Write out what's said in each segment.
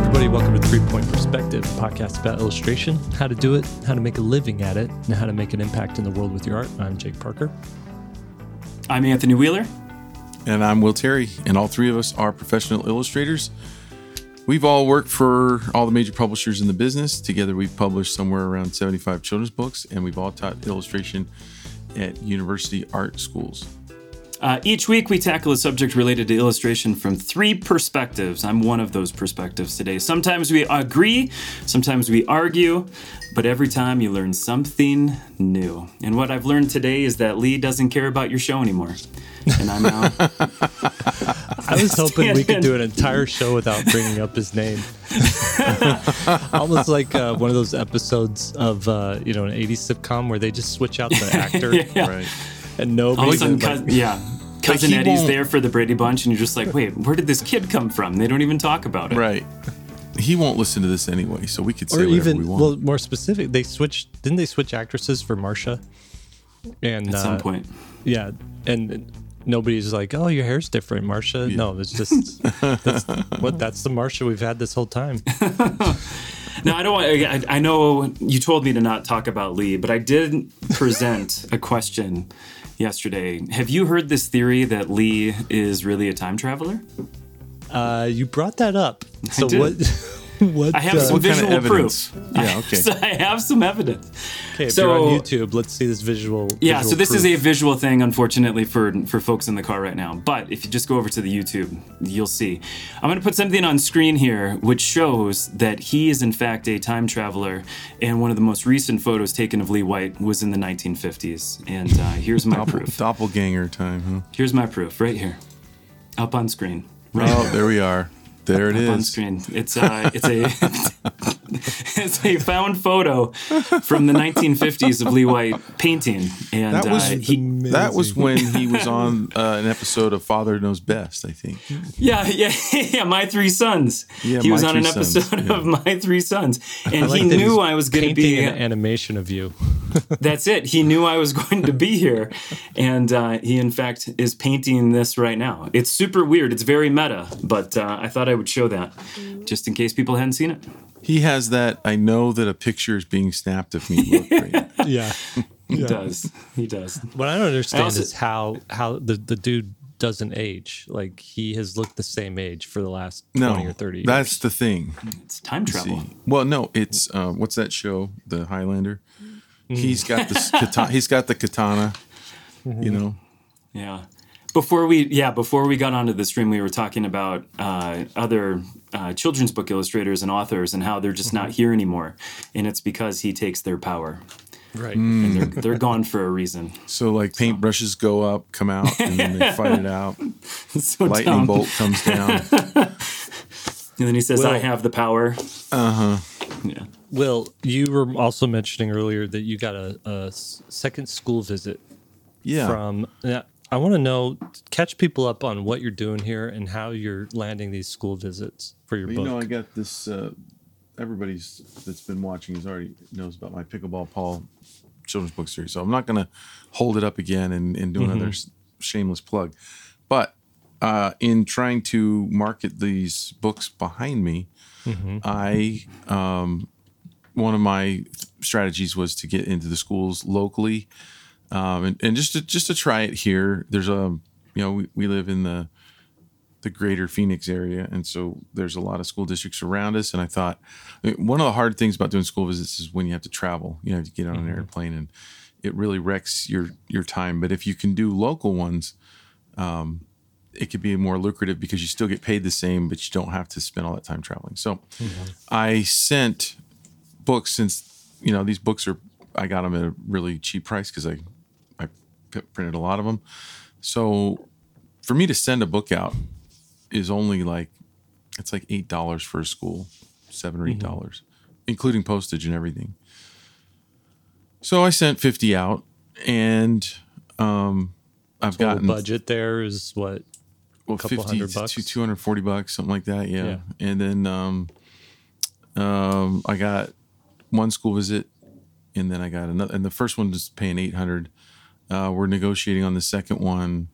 everybody. Welcome to Three Point Perspective, a podcast about illustration, how to do it, how to make a living at it, and how to make an impact in the world with your art. I'm Jake Parker. I'm Anthony Wheeler. And I'm Will Terry, and all three of us are professional illustrators. We've all worked for all the major publishers in the business. Together, we've published somewhere around 75 children's books, and we've all taught illustration at university art schools. Uh, each week, we tackle a subject related to illustration from three perspectives. I'm one of those perspectives today. Sometimes we agree, sometimes we argue, but every time you learn something new. And what I've learned today is that Lee doesn't care about your show anymore. And I'm now. I was hoping we could do an entire show without bringing up his name. Almost like uh, one of those episodes of uh, you know an '80s sitcom where they just switch out the actor, yeah. Right. And nobody. All of a sudden, like- yeah. Cousin he Eddie's won't- there for the Brady Bunch, and you're just like, wait, where did this kid come from? They don't even talk about it. Right. He won't listen to this anyway, so we could say or whatever even we want. well, more specific, they switched. Didn't they switch actresses for Marcia? And At uh, some point. yeah, and nobody's like, "Oh, your hair's different, Marcia." No, it's just that's what that's the Marcia we've had this whole time. No, I don't want. I, I know you told me to not talk about Lee, but I did present a question yesterday. Have you heard this theory that Lee is really a time traveler? Uh, you brought that up. So did. what? What? I have uh, some what kind of visual proof. Yeah, okay. So I have some evidence. okay, if so- you're on YouTube, let's see this visual. Yeah, visual so this is a visual thing, unfortunately, for for folks in the car right now. But if you just go over to the YouTube, you'll see. I'm going to put something on screen here, which shows that he is in fact a time traveler, and one of the most recent photos taken of Lee White was in the 1950s. And uh, here's my Doppel- proof. doppelganger time, huh? Here's my proof right here, up on screen. Right Oh, there we are. There it up on screen. It's uh, it's a it's a found photo from the 1950s of Lee White painting, and That was uh, he that was when he was on uh, an episode of Father Knows Best, I think. Yeah, yeah, yeah. My three sons. Yeah, he was on an Three Sons, episode yeah. of My Three Sons, and like he knew I was going to painting be. an animation of you. That's it. He knew I was going to be here, and uh, he in fact is painting this right now. It's super weird. It's very meta, but uh, I thought I would show that just in case people hadn't seen it. He has that. I know that a picture is being snapped of me. Look right. Yeah. He does. He does. What I don't understand I also- is how how the, the dude doesn't age. Like he has looked the same age for the last twenty No, or thirty. Years. that's the thing. It's time travel. See. Well, no, it's uh, what's that show? The Highlander. Hmm. He's got this. Katana, he's got the katana. Mm-hmm. You know. Yeah. Before we, yeah, before we got onto the stream, we were talking about uh, other uh, children's book illustrators and authors and how they're just not here anymore, and it's because he takes their power, right. and they're they're gone for a reason. So like paintbrushes go up, come out, and then they fight it out. so Lightning dumb. bolt comes down. and then he says, Well- "I have the power." Uh huh. Yeah. Will, you were also mentioning earlier that you got a second school visit Yeah. from. Yeah, I want to know, catch people up on what you're doing here and how you're landing these school visits for your Well, book. you know, I got this. Uh, everybody's that's been watching is already knows about my pickleball Paul children's book series, so I'm not going to hold it up again and, and do another shameless plug. But uh, in trying to market these books behind me, I um, one of my strategies was to get into the schools locally, um, and, and just to just to try it here. There's a you know we, we live in the the greater Phoenix area. And so there's a lot of school districts around us. And I thought one of the hard things about doing school visits is when you have to travel, you have to get on an airplane and it really wrecks your, your time. But if you can do local ones, um, it could be more lucrative because you still get paid the same, but you don't have to spend all that time traveling. So I sent books since, you know, these books are, I got them at a really cheap price because I p- printed a lot of them. So for me to send a book out is only like it's like eight dollars for a school, seven or eight dollars, including postage and everything. So I sent fifty out, and um, I've Total gotten budget there is what? well, couple 50 hundred bucks? to 240 bucks, something like that. Yeah. Yeah. And then um, um, I got one school visit, and then I got another. And the first one was paying 800. Uh, we're negotiating on the second one,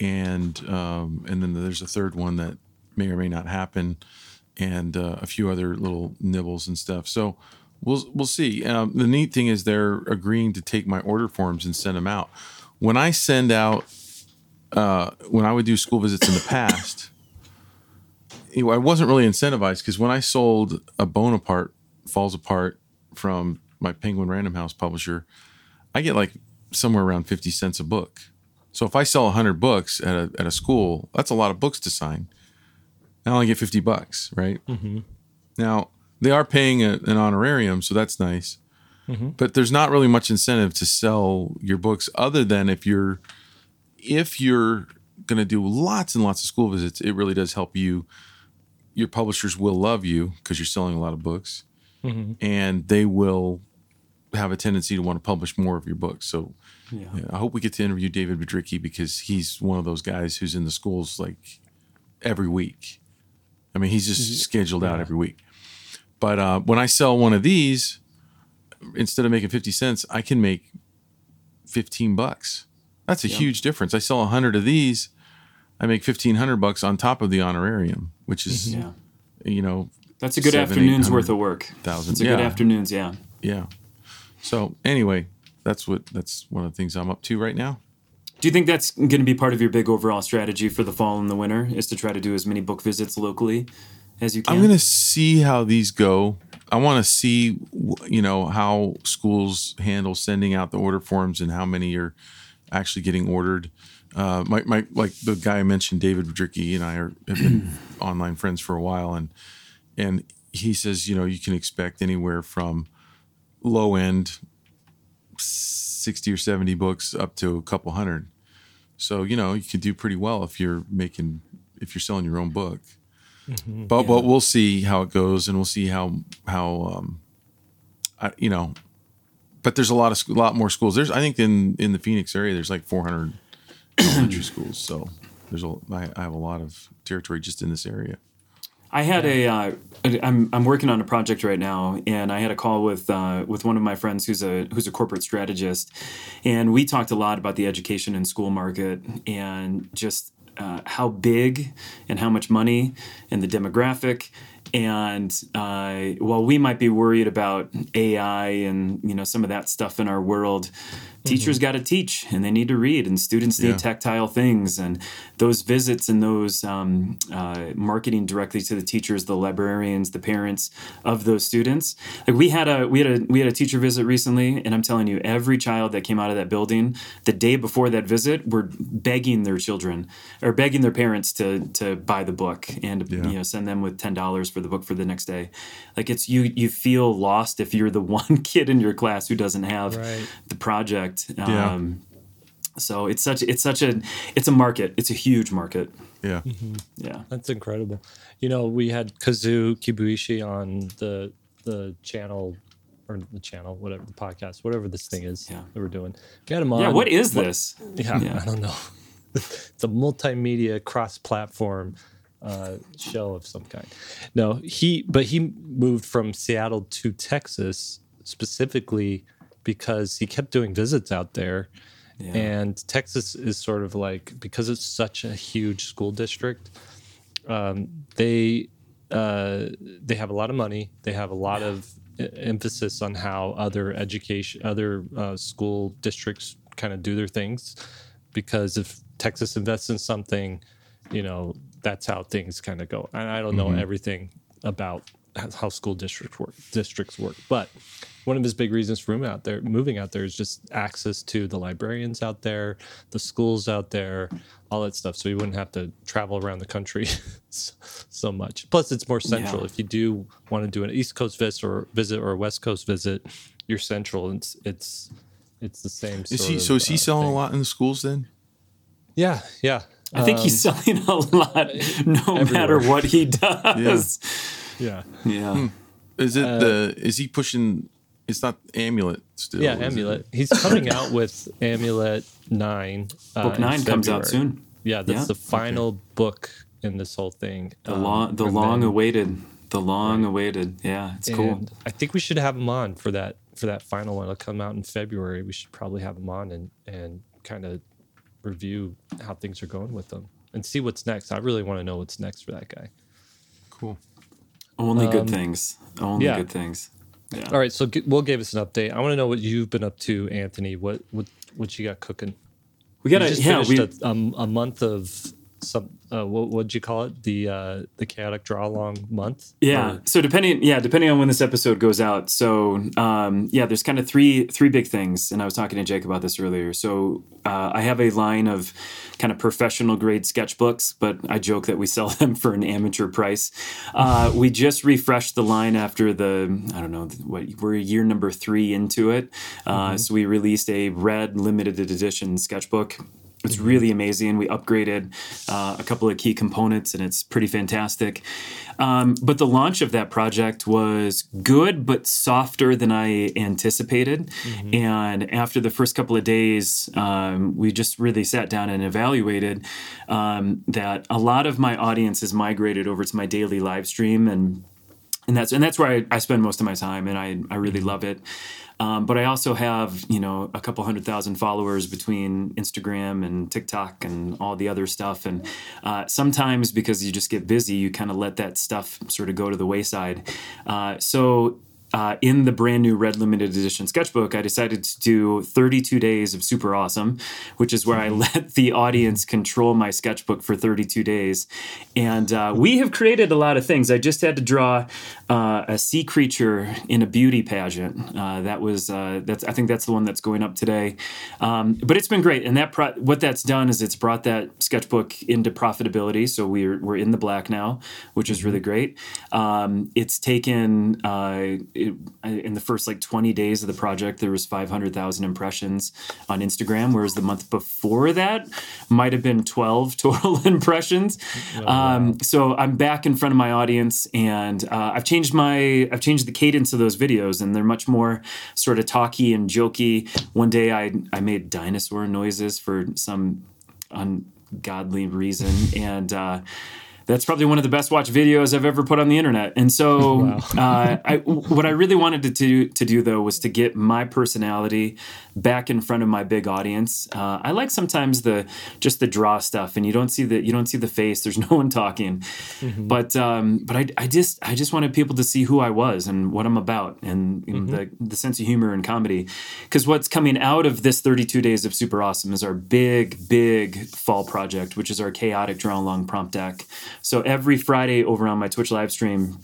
and um, and then there's a third one that may or may not happen. and uh, a few other little nibbles and stuff. So we'll we'll see. Um, the neat thing is they're agreeing to take my order forms and send them out. When I send out, uh, when I would do school visits in the past, I wasn't really incentivized because when I sold a Bonaparte falls apart from my Penguin Random House publisher, I get like somewhere around fifty cents a book. So if I sell hundred books at a at a school, that's a lot of books to sign. I only get fifty bucks, right? Mm-hmm. Now they are paying a, an honorarium, so that's nice. But there's not really much incentive to sell your books, other than if you're if you're going to do lots and lots of school visits. It really does help you. Your publishers will love you because you're selling a lot of books, and they will have a tendency to want to publish more of your books. So Yeah. yeah, I hope we get to interview David Biedrzycki because he's one of those guys who's in the schools like every week. I mean, he's just scheduled out every week. But uh, when I sell one of these, instead of making 50 cents, I can make 15 bucks. That's a huge difference. I sell 100 of these, I make 1500 bucks on top of the honorarium, which is, Yeah. you know, That's a good Seven, afternoon's worth of work. thousand. It's a good afternoon's, yeah. yeah. So anyway, that's what that's one of the things I'm up to right now. Do you think that's going to be part of your big overall strategy for the fall and the winter? Is to try to do as many book visits locally as you can? I'm going to see how these go. I want to see, you know, how schools handle sending out the order forms and how many are actually getting ordered. Uh, my, my, like the guy I mentioned, David Biedrzycki and I are have been online friends for a while, and and he says, you know, you can expect anywhere from low end sixty or seventy books up to a couple hundred. So you know, you can do pretty well if you're making if you're selling your own book but but we'll see how it goes, and we'll see how how um, I, you know. But there's a lot of lot more schools. There's I think in in the Phoenix area there's like 400 elementary schools. So there's a I, I have a lot of territory just in this area. I had a, uh, I'm I'm working on a project right now, and I had a call with uh, with one of my friends who's a who's a corporate strategist, and we talked a lot about the education and school market and just uh, how big and how much money and the demographic. And uh, while we might be worried about AI and you know some of that stuff in our world, teachers got to teach and they need to read, and students need Yeah. tactile things, and those visits and those um, uh, marketing directly to the teachers, the librarians, the parents of those students. Like we had a we had a we had a teacher visit recently, and I'm telling you, every child that came out of that building the day before that visit were begging their children or begging their parents to to buy the book and Yeah. you know send them with ten dollars for the book for the next day. Like it's you you feel lost if you're the one kid in your class who doesn't have Right. the project. Yeah. Um, so it's such it's such a it's a market. It's a huge market. Yeah, Yeah. That's incredible. You know, we had Kazu Kibuishi on the the channel or the channel, whatever the podcast, whatever this thing is Yeah. that we're doing. We had him on. Yeah. What is this? Yeah, Yeah. I don't know. it's a multimedia cross-platform uh, show of some kind. No, he but he moved from Seattle to Texas specifically because he kept doing visits out there. Yeah. And Texas is sort of like because it's such a huge school district, um, they uh, they have a lot of money. They have a lot of emphasis on how other education, other uh, school districts kind of do their things. Because if Texas invests in something, you know that's how things kind of go. And I don't know everything about how school districts work. Districts work, but one of his big reasons for moving out there, moving out there, is just access to the librarians out there, the schools out there, all that stuff. So he wouldn't have to travel around the country so, so much. Plus, it's more central. Yeah. If you do want to do an East Coast visit or visit or a West Coast visit, you're central. It's it's it's the same. is sort he? of, So is he uh, selling thing. a lot in the schools then? Yeah, yeah. I think he's Um, selling a lot, no matter what he does. yeah. Yeah. Yeah. Is it the? Is he pushing? It's not amulet still. Uh, Yeah, is it? Amulet. He's coming out with Amulet Nine. uh, Book in nine comes out soon. Yeah, that's Yeah. the final book in this whole thing. The Um, long, the and long then- awaited, the long awaited. Yeah, it's cool. I think we should have him on for that for that final one. It'll come out in February. We should probably have him on and and kind of review how things are going with them and see what's next. I really want to know what's next for that guy. Cool. Only good things. Only yeah. good things. Yeah. All right, so g- Will gave us an update. I want to know what you've been up to, Anthony. What what what you got cooking? We got You to just yeah. finished We, a, um, a month of some. Uh, what what'd you call it? The uh, the chaotic draw along month. Yeah. Or- So depending, yeah, depending on when this episode goes out. So um, yeah, there's kind of three three big things, and I was talking to Jake about this earlier. So uh, I have a line of kind of professional grade sketchbooks, but I joke that we sell them for an amateur price. Uh, we just refreshed the line after the I don't know what we're year number three into it. Uh, So we released a red limited edition sketchbook. It's really amazing. We upgraded uh, a couple of key components, and it's pretty fantastic. Um, but the launch of that project was good, but softer than I anticipated. And after the first couple of days, um, we just really sat down and evaluated um, that a lot of my audience has migrated over to my daily live stream and and that's and that's where I, I spend most of my time, and I I really love it. Um, but I also have you know a couple hundred thousand followers between Instagram and TikTok and all the other stuff, and uh, sometimes because you just get busy, you kind of let that stuff sort of go to the wayside. Uh, so uh, in the brand new red limited edition sketchbook, I decided to do 32 days of super awesome, which is where I let the audience control my sketchbook for 32 days. And uh, we have created a lot of things. I just had to draw uh, a sea creature in a beauty pageant. Uh, that was uh, that's I think that's the one that's going up today. Um, but it's been great, and that pro- what that's done is it's brought that sketchbook into profitability. So we're we're in the black now, which is really great. Um, it's taken uh, it, in the first like 20 days of the project, there was 500,000 impressions on Instagram, whereas the month before that might have been 12 total impressions. um, so I'm back in front of my audience, and uh, I've changed my I've changed the cadence of those videos, and they're much more sort of talky and jokey. One day I I made dinosaur noises for some ungodly reason, and. Uh, that's probably one of the best watched videos I've ever put on the internet. And so, uh, I, what I really wanted to do, to do though was to get my personality back in front of my big audience. Uh, I like sometimes the just the draw stuff, and you don't see the you don't see the face. There's no one talking, but um, but I, I just I just wanted people to see who I was and what I'm about, and you know, the the sense of humor and comedy. Because what's coming out of this 32 days of super awesome is our big big fall project, which is our chaotic draw along prompt deck. So every Friday over on my Twitch live stream,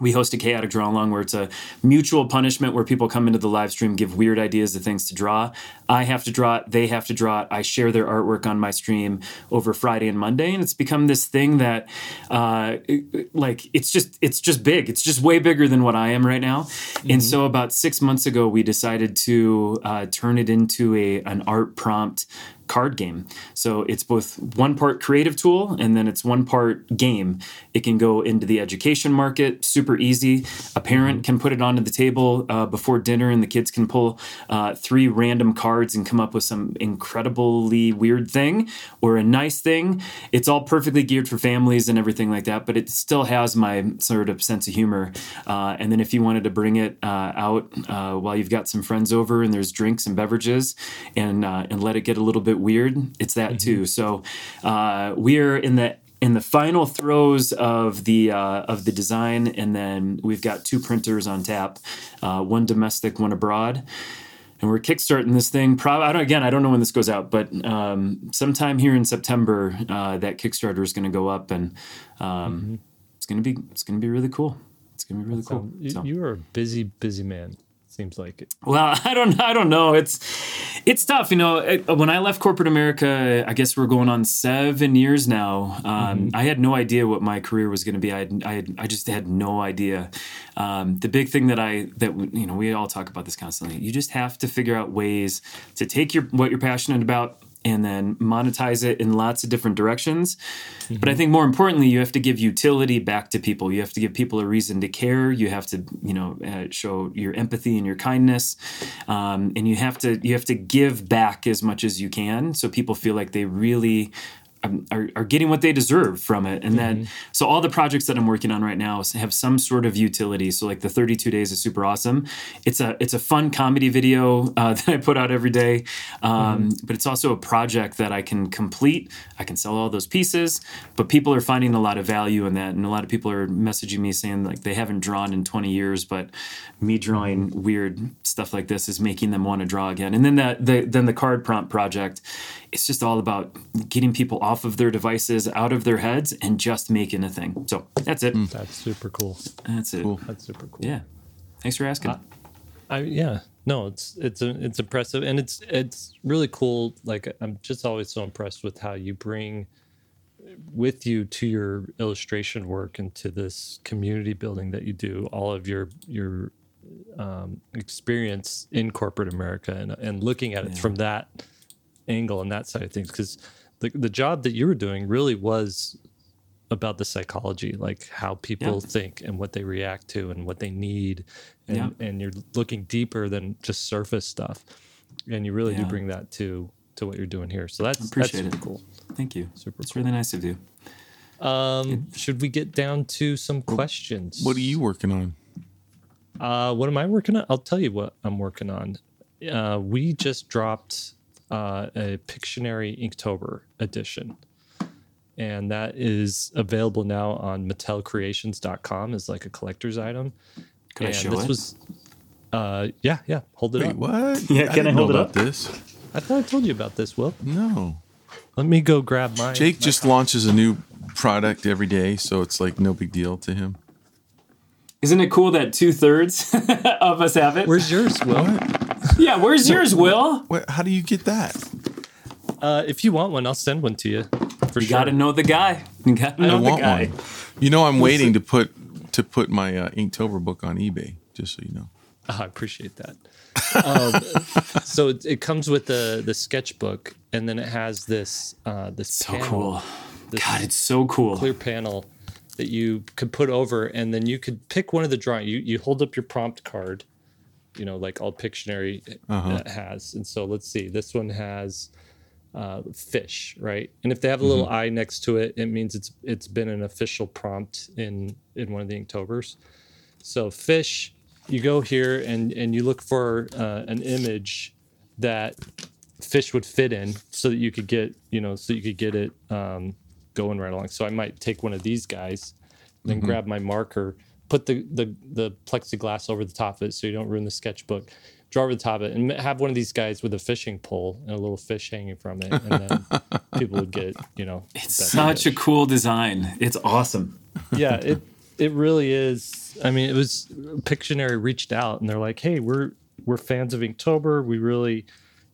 we host a chaotic draw along where it's a mutual punishment where people come into the live stream, give weird ideas of things to draw. I have to draw it, they have to draw it. I share their artwork on my stream over Friday and Monday, and it's become this thing that, uh, like, it's just it's just big. It's just way bigger than what I am right now. And so about six months ago, we decided to uh, turn it into a an art prompt card game. So it's both one part creative tool and then it's one part game. It can go into the education market, super easy. A parent can put it onto the table uh, before dinner, and the kids can pull uh, three random cards and come up with some incredibly weird thing or a nice thing. It's all perfectly geared for families and everything like that, but it still has my sort of sense of humor. Uh, and then if you wanted to bring it uh, out uh, while you've got some friends over and there's drinks and beverages and uh, and let it get a little bit weird, it's that too. So uh, we're in the in the final throes of the uh, of the design, and then we've got two printers on tap, uh, one domestic, one abroad. And we're kickstarting this thing. Probably, I. Again, I don't know when this goes out, but um, sometime here in September, uh, that Kickstarter is going to go up, and um, it's going to be it's going to be really cool. It's going to be really cool. You, So- you are a busy, busy man. Seems like it. well, I don't, I don't know. It's, it's tough. You know, It- when I left corporate America, I guess we're going on seven years now. Um, I had no idea what my career was going to be. I, had, I, had, I just had no idea. Um, the big thing that I, that you know, we all talk about this constantly. You just have to figure out ways to take your what you're passionate about and then monetize it in lots of different directions. But I think more importantly, you have to give utility back to people. You have to give people a reason to care. You have to, you know, uh, show your empathy and your kindness, um, and you have to you have to give back as much as you can, so people feel like they really are, are getting what they deserve from it. And then, so all the projects that I'm working on right now have some sort of utility. So like the 32 days is super awesome. It's a it's a fun comedy video uh, that I put out every day, um, but it's also a project that I can complete. I can sell all those pieces, but people are finding a lot of value in that, and a lot of people are messaging me saying like they haven't drawn in 20 years, but me drawing weird stuff like this is making them want to draw again. And then that the then the card prompt project, it's just all about getting people off of their devices, out of their heads, and just making a thing. So that's it. That's super cool. That's it. That's super cool. Yeah. Thanks for asking. I yeah. No, it's it's it's impressive and it's it's really cool. Like I'm just always so impressed with how you bring with you to your illustration work and to this community building that you do all of your your um, experience in corporate America and and looking at it from that angle and that side of things because the the job that you were doing really was about the psychology, like how people Yeah. think and what they react to and what they need. And, and you're looking deeper than just surface stuff. And you really Yeah. do bring that to to what you're doing here. So that's appreciate that's it. cool. Thank you. Super It's really nice of you. Um, should we get down to some questions? What are you working on? Uh, what am I working on? I'll tell you what I'm working on. Uh, we just dropped uh, a Pictionary Inktober edition, and that is available now on MattelCreations.com as like a collector's item. Could I show this it? was, uh, yeah, yeah. Hold it Wait, up. what? Yeah, can I didn't hold know it about up? this. I thought I told you about this. Will No. let me go grab mine. Jake just launches a new product every day, so it's like no big deal to him. Isn't it cool that two thirds of us have it? Where's yours, Will? yeah, where's yours, Will? What? How do you get that? Uh, if you want one, I'll send one to you. For You sure. gotta know the guy. You gotta know I the want guy. one. You know, I'm waiting to put to put my uh, Inktober book on eBay, just so you know. Oh, I appreciate that. um, so it, it comes with the the sketchbook, and then it has this uh, this So panel, cool. this God, it's so cool. clear panel that you could put over, and then you could pick one of the drawing. You you hold up your prompt card, you know, like all Pictionary uh has. And so let's see, this one has uh, fish, right? And if they have a little eye next to it, it means it's it's been an official prompt in in one of the Inktobers. So fish, you go here and and you look for uh, an image that fish would fit in, so that you could get you know so you could get it um, going right along. So I might take one of these guys, then grab my marker, put the, the the plexiglass over the top of it so you don't ruin the sketchbook. Draw over the top of it and have one of these guys with a fishing pole and a little fish hanging from it, and then people would get you know. It's such a cool design. It's awesome. yeah, it it really is. I mean, it was Pictionary reached out and they're like, "Hey, we're we're fans of Inktober. We really,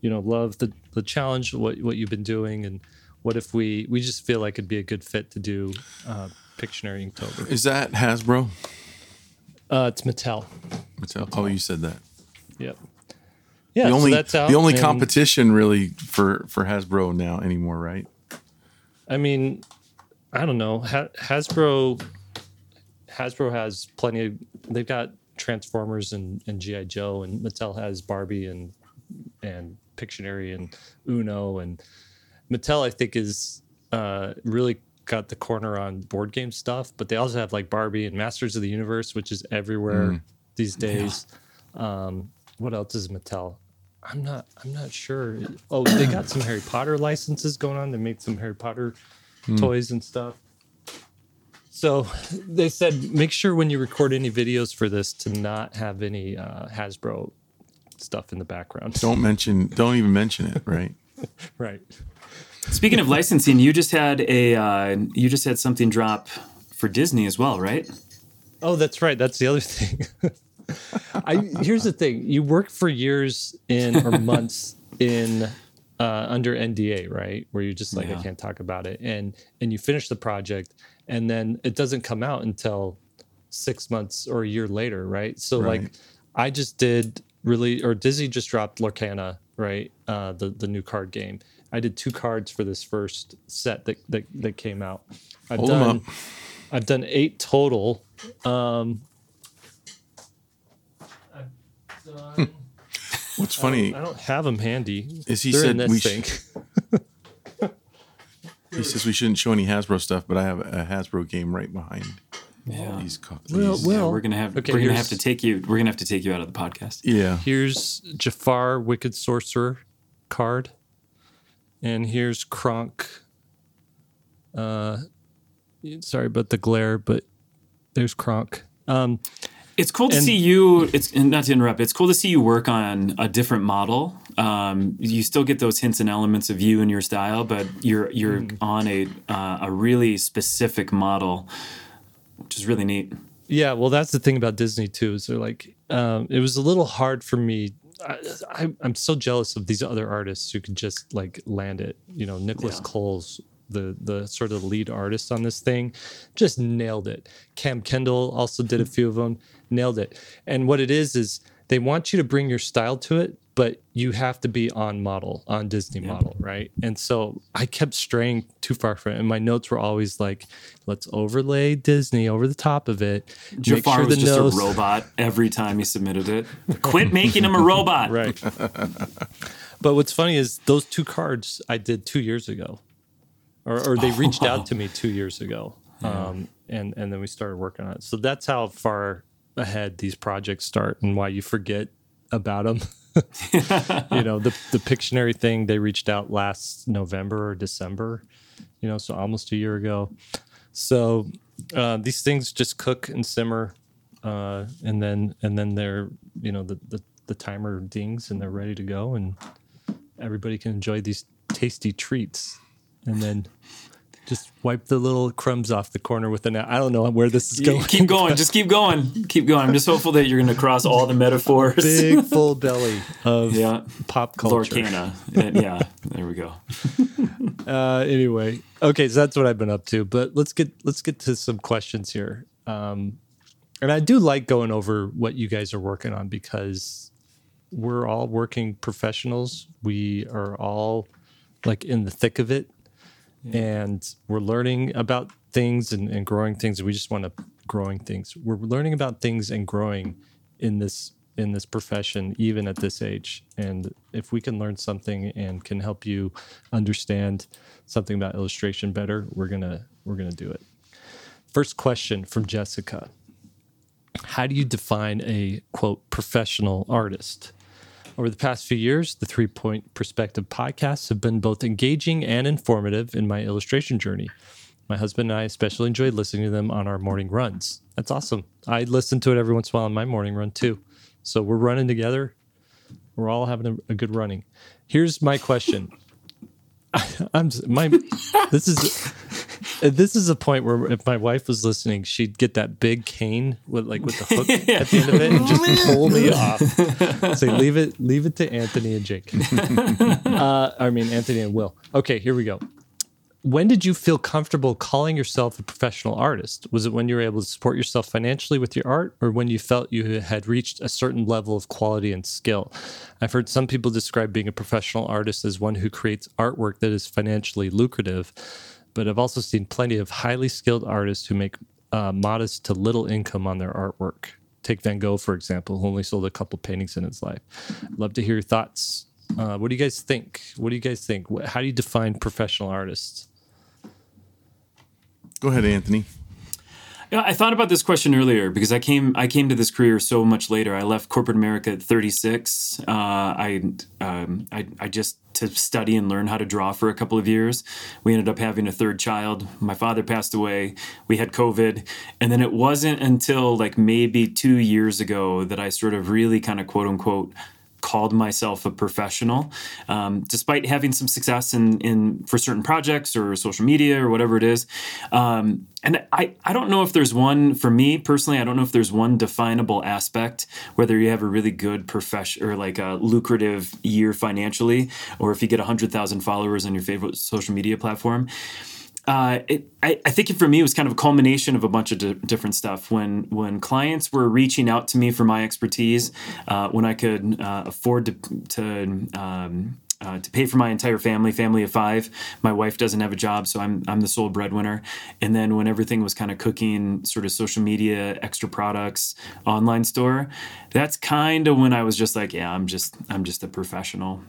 you know, love the the challenge what what you've been doing, and what if we we just feel like it'd be a good fit to do uh, Pictionary Inktober. Is that Hasbro? Uh, it's Mattel. That? Oh, you said that. Yep. Yeah, The only so that's out. the only competition really for for Hasbro now anymore, right? I mean, I don't know. Hasbro Hasbro has plenty of. They've got Transformers and, and GI Joe, and Mattel has Barbie and and Pictionary and Uno, and Mattel I think is uh, really got the corner on board game stuff. But they also have like Barbie and Masters of the Universe, which is everywhere these days. Um, what else is Mattel? I'm not. I'm not sure. Oh, they got some Harry Potter licenses going on. They made some Harry Potter toys and stuff. So they said make sure when you record any videos for this to not have any uh, Hasbro stuff in the background. Don't mention. Don't even mention it, right? right. Speaking of licensing, you just had a uh, you just had something drop for Disney as well, right? Oh, that's right. That's the other thing. I here's the thing. You work for years in or months in uh, under NDA, right? Where you're just like, Yeah. I can't talk about it, and and you finish the project, and then it doesn't come out until six months or a year later, right? So like, I just did really, or Disney just dropped Lorcana, right? Uh, the the new card game. I did two cards for this first set that that, that came out. I've Hold 'em done. up. I've done eight total. Um, done, What's funny I don't have them handy. is he They're said in this we thing. sh- He says we shouldn't show any Hasbro stuff, but I have a Hasbro game right behind Yeah. these cookies. Well, Yeah, well, we're gonna have okay, we're gonna have to take you we're gonna have to take you out of the podcast. yeah. Here's Jafar, Wicked Sorcerer card. And here's Kronk. Uh, sorry about the glare, but there's Kronk. Um, It's cool to And- see you. It's not to interrupt. It's cool to see you work on a different model. Um, you still get those hints and elements of you and your style, but you're you're Mm. on a uh, a really specific model, which is really neat. yeah, well, that's the thing about Disney too. Is they're like, um, it was a little hard for me. I, I, uh, I'm so jealous of these other artists who could just like land it. You know, Nicholas Yeah. Kole's the the sort of lead artist on this thing, just nailed it. Cam Kendall also did a few of them, nailed it. And what it is is they want you to bring your style to it, but you have to be on model, on Disney model, right? And so I kept straying too far from it, and my notes were always like, "Let's overlay Disney over the top of it." Jafar sure was the just nose- a robot every time he submitted it. Quit making him a robot. right? but what's funny is those two cards I did two years ago, or, or they reached out to me two years ago, um, and and then we started working on it. So that's how far ahead these projects start, and why you forget about them. you know, the the Pictionary thing they reached out last November or December, you know, so almost a year ago. So uh, these things just cook and simmer, uh, and then and then they're you know the, the the timer dings and they're ready to go, and everybody can enjoy these tasty treats, and then just wipe the little crumbs off the corner with an. I don't know where this is going. keep going. Just keep going. Keep going. I'm just hopeful that you're going to cross all the metaphors. Big full belly of yeah. pop culture. Lorcana. And yeah. There we go. uh, anyway, okay, so that's what I've been up to. But let's get let's get to some questions here. Um, and I do like going over what you guys are working on because we're all working professionals. We are all like in the thick of it, and we're learning about things and, and growing things. We just want to growing things. We're learning about things and growing in this in this profession even at this age and if we can learn something and can help you understand something about illustration better we're gonna we're gonna do it first question from jessica how do you define a quote professional artist over the past few years, the Three Point Perspective podcasts have been both engaging and informative in my illustration journey. My husband and I especially enjoyed listening to them on our morning runs. That's awesome. I listen to it every once in a while on my morning run too. So we're running together. We're all having a, a good running. Here's my question. I'm my this is this is a point where if my wife was listening, she'd get that big cane with like with the hook at the end of it and just pull me off. Say leave it leave it to Anthony and Jake. uh, I mean Anthony and Will. Okay, here we go. When did you feel comfortable calling yourself a professional artist? Was it when you were able to support yourself financially with your art, or when you felt you had reached a certain level of quality and skill? I've heard some people describe being a professional artist as one who creates artwork that is financially lucrative, but I've also seen plenty of highly skilled artists who make uh, modest to little income on their artwork. Take Van Gogh, for example, who only sold a couple paintings in his life. Love to hear your thoughts. Uh, what do you guys think? What do you guys think? How do you define professional artists? Go ahead, Anthony. I thought about this question earlier because I came I came to this career so much later. I left corporate America at 36. Uh, I, um, I I just to study and learn how to draw for a couple of years. We ended up having a third child. My father passed away. We had COVID, and then it wasn't until like maybe two years ago that I sort of really kind of quote unquote called myself a professional, um, despite having some success in, in for certain projects or social media or whatever it is. Um, and I, I don't know if there's one for me personally. I don't know if there's one definable aspect whether you have a really good profession or like a lucrative year financially, or if you get hundred thousand followers on your favorite social media platform uh, it, I, I think for me it was kind of a culmination of a bunch of di- different stuff. When when clients were reaching out to me for my expertise, uh, when I could uh, afford to to um, uh, to pay for my entire family, family of five. My wife doesn't have a job, so I'm I'm the sole breadwinner. And then when everything was kind of cooking, sort of social media, extra products, online store, that's kind of when I was just like, yeah, I'm just I'm just a professional.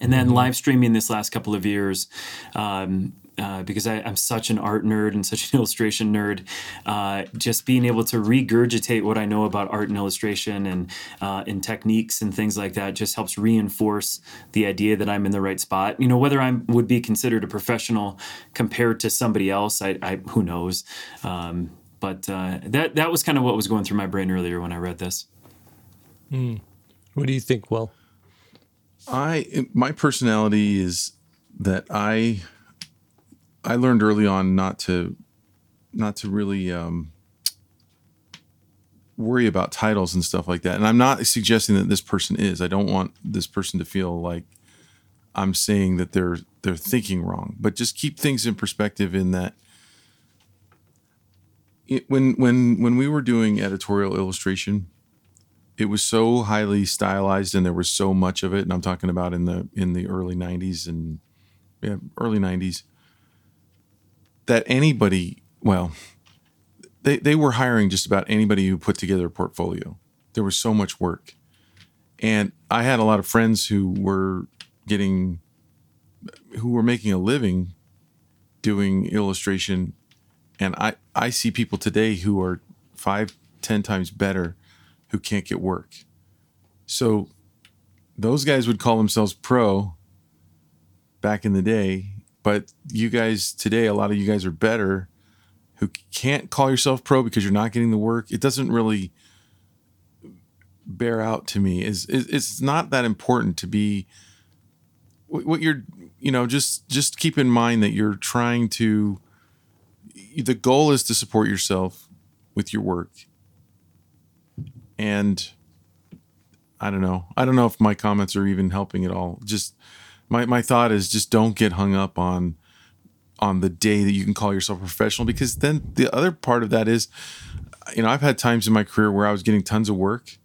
And then live streaming this last couple of years, um, uh, because I, am such an art nerd and such an illustration nerd. Uh, just being able to regurgitate what I know about art and illustration and uh, and techniques and things like that just helps reinforce the idea that I'm in the right spot. You know, whether I would be considered a professional compared to somebody else, I, I who knows. Um, but uh, that that was kind of what was going through my brain earlier when I read this. Mm. What do you think, Well? I my personality is that I I learned early on not to not to really um, worry about titles and stuff like that. And I'm not suggesting that this person is. I don't want this person to feel like I'm saying that they're they're thinking wrong. But just keep things in perspective in that it, when when when we were doing editorial illustration, it was so highly stylized and there was so much of it and i'm talking about in the in the early 90s and yeah, early 90s that anybody well they, they were hiring just about anybody who put together a portfolio. There was so much work. And i had a lot of friends who were getting who were making a living doing illustration. And i i see people today who are five ten times better who can't get work. So those guys would call themselves pro back in the day, but you guys today, a lot of you guys are better who can't call yourself pro because you're not getting the work. It doesn't really bear out to me. Is it's not that important to be what you're you know just just keep in mind that you're trying to the goal is to support yourself with your work and I don't know. I don't know if my comments are even helping at all. Just my my thought is just don't get hung up on on the day that you can call yourself a professional because then the other part of that is you know, I've had times in my career where I was getting tons of work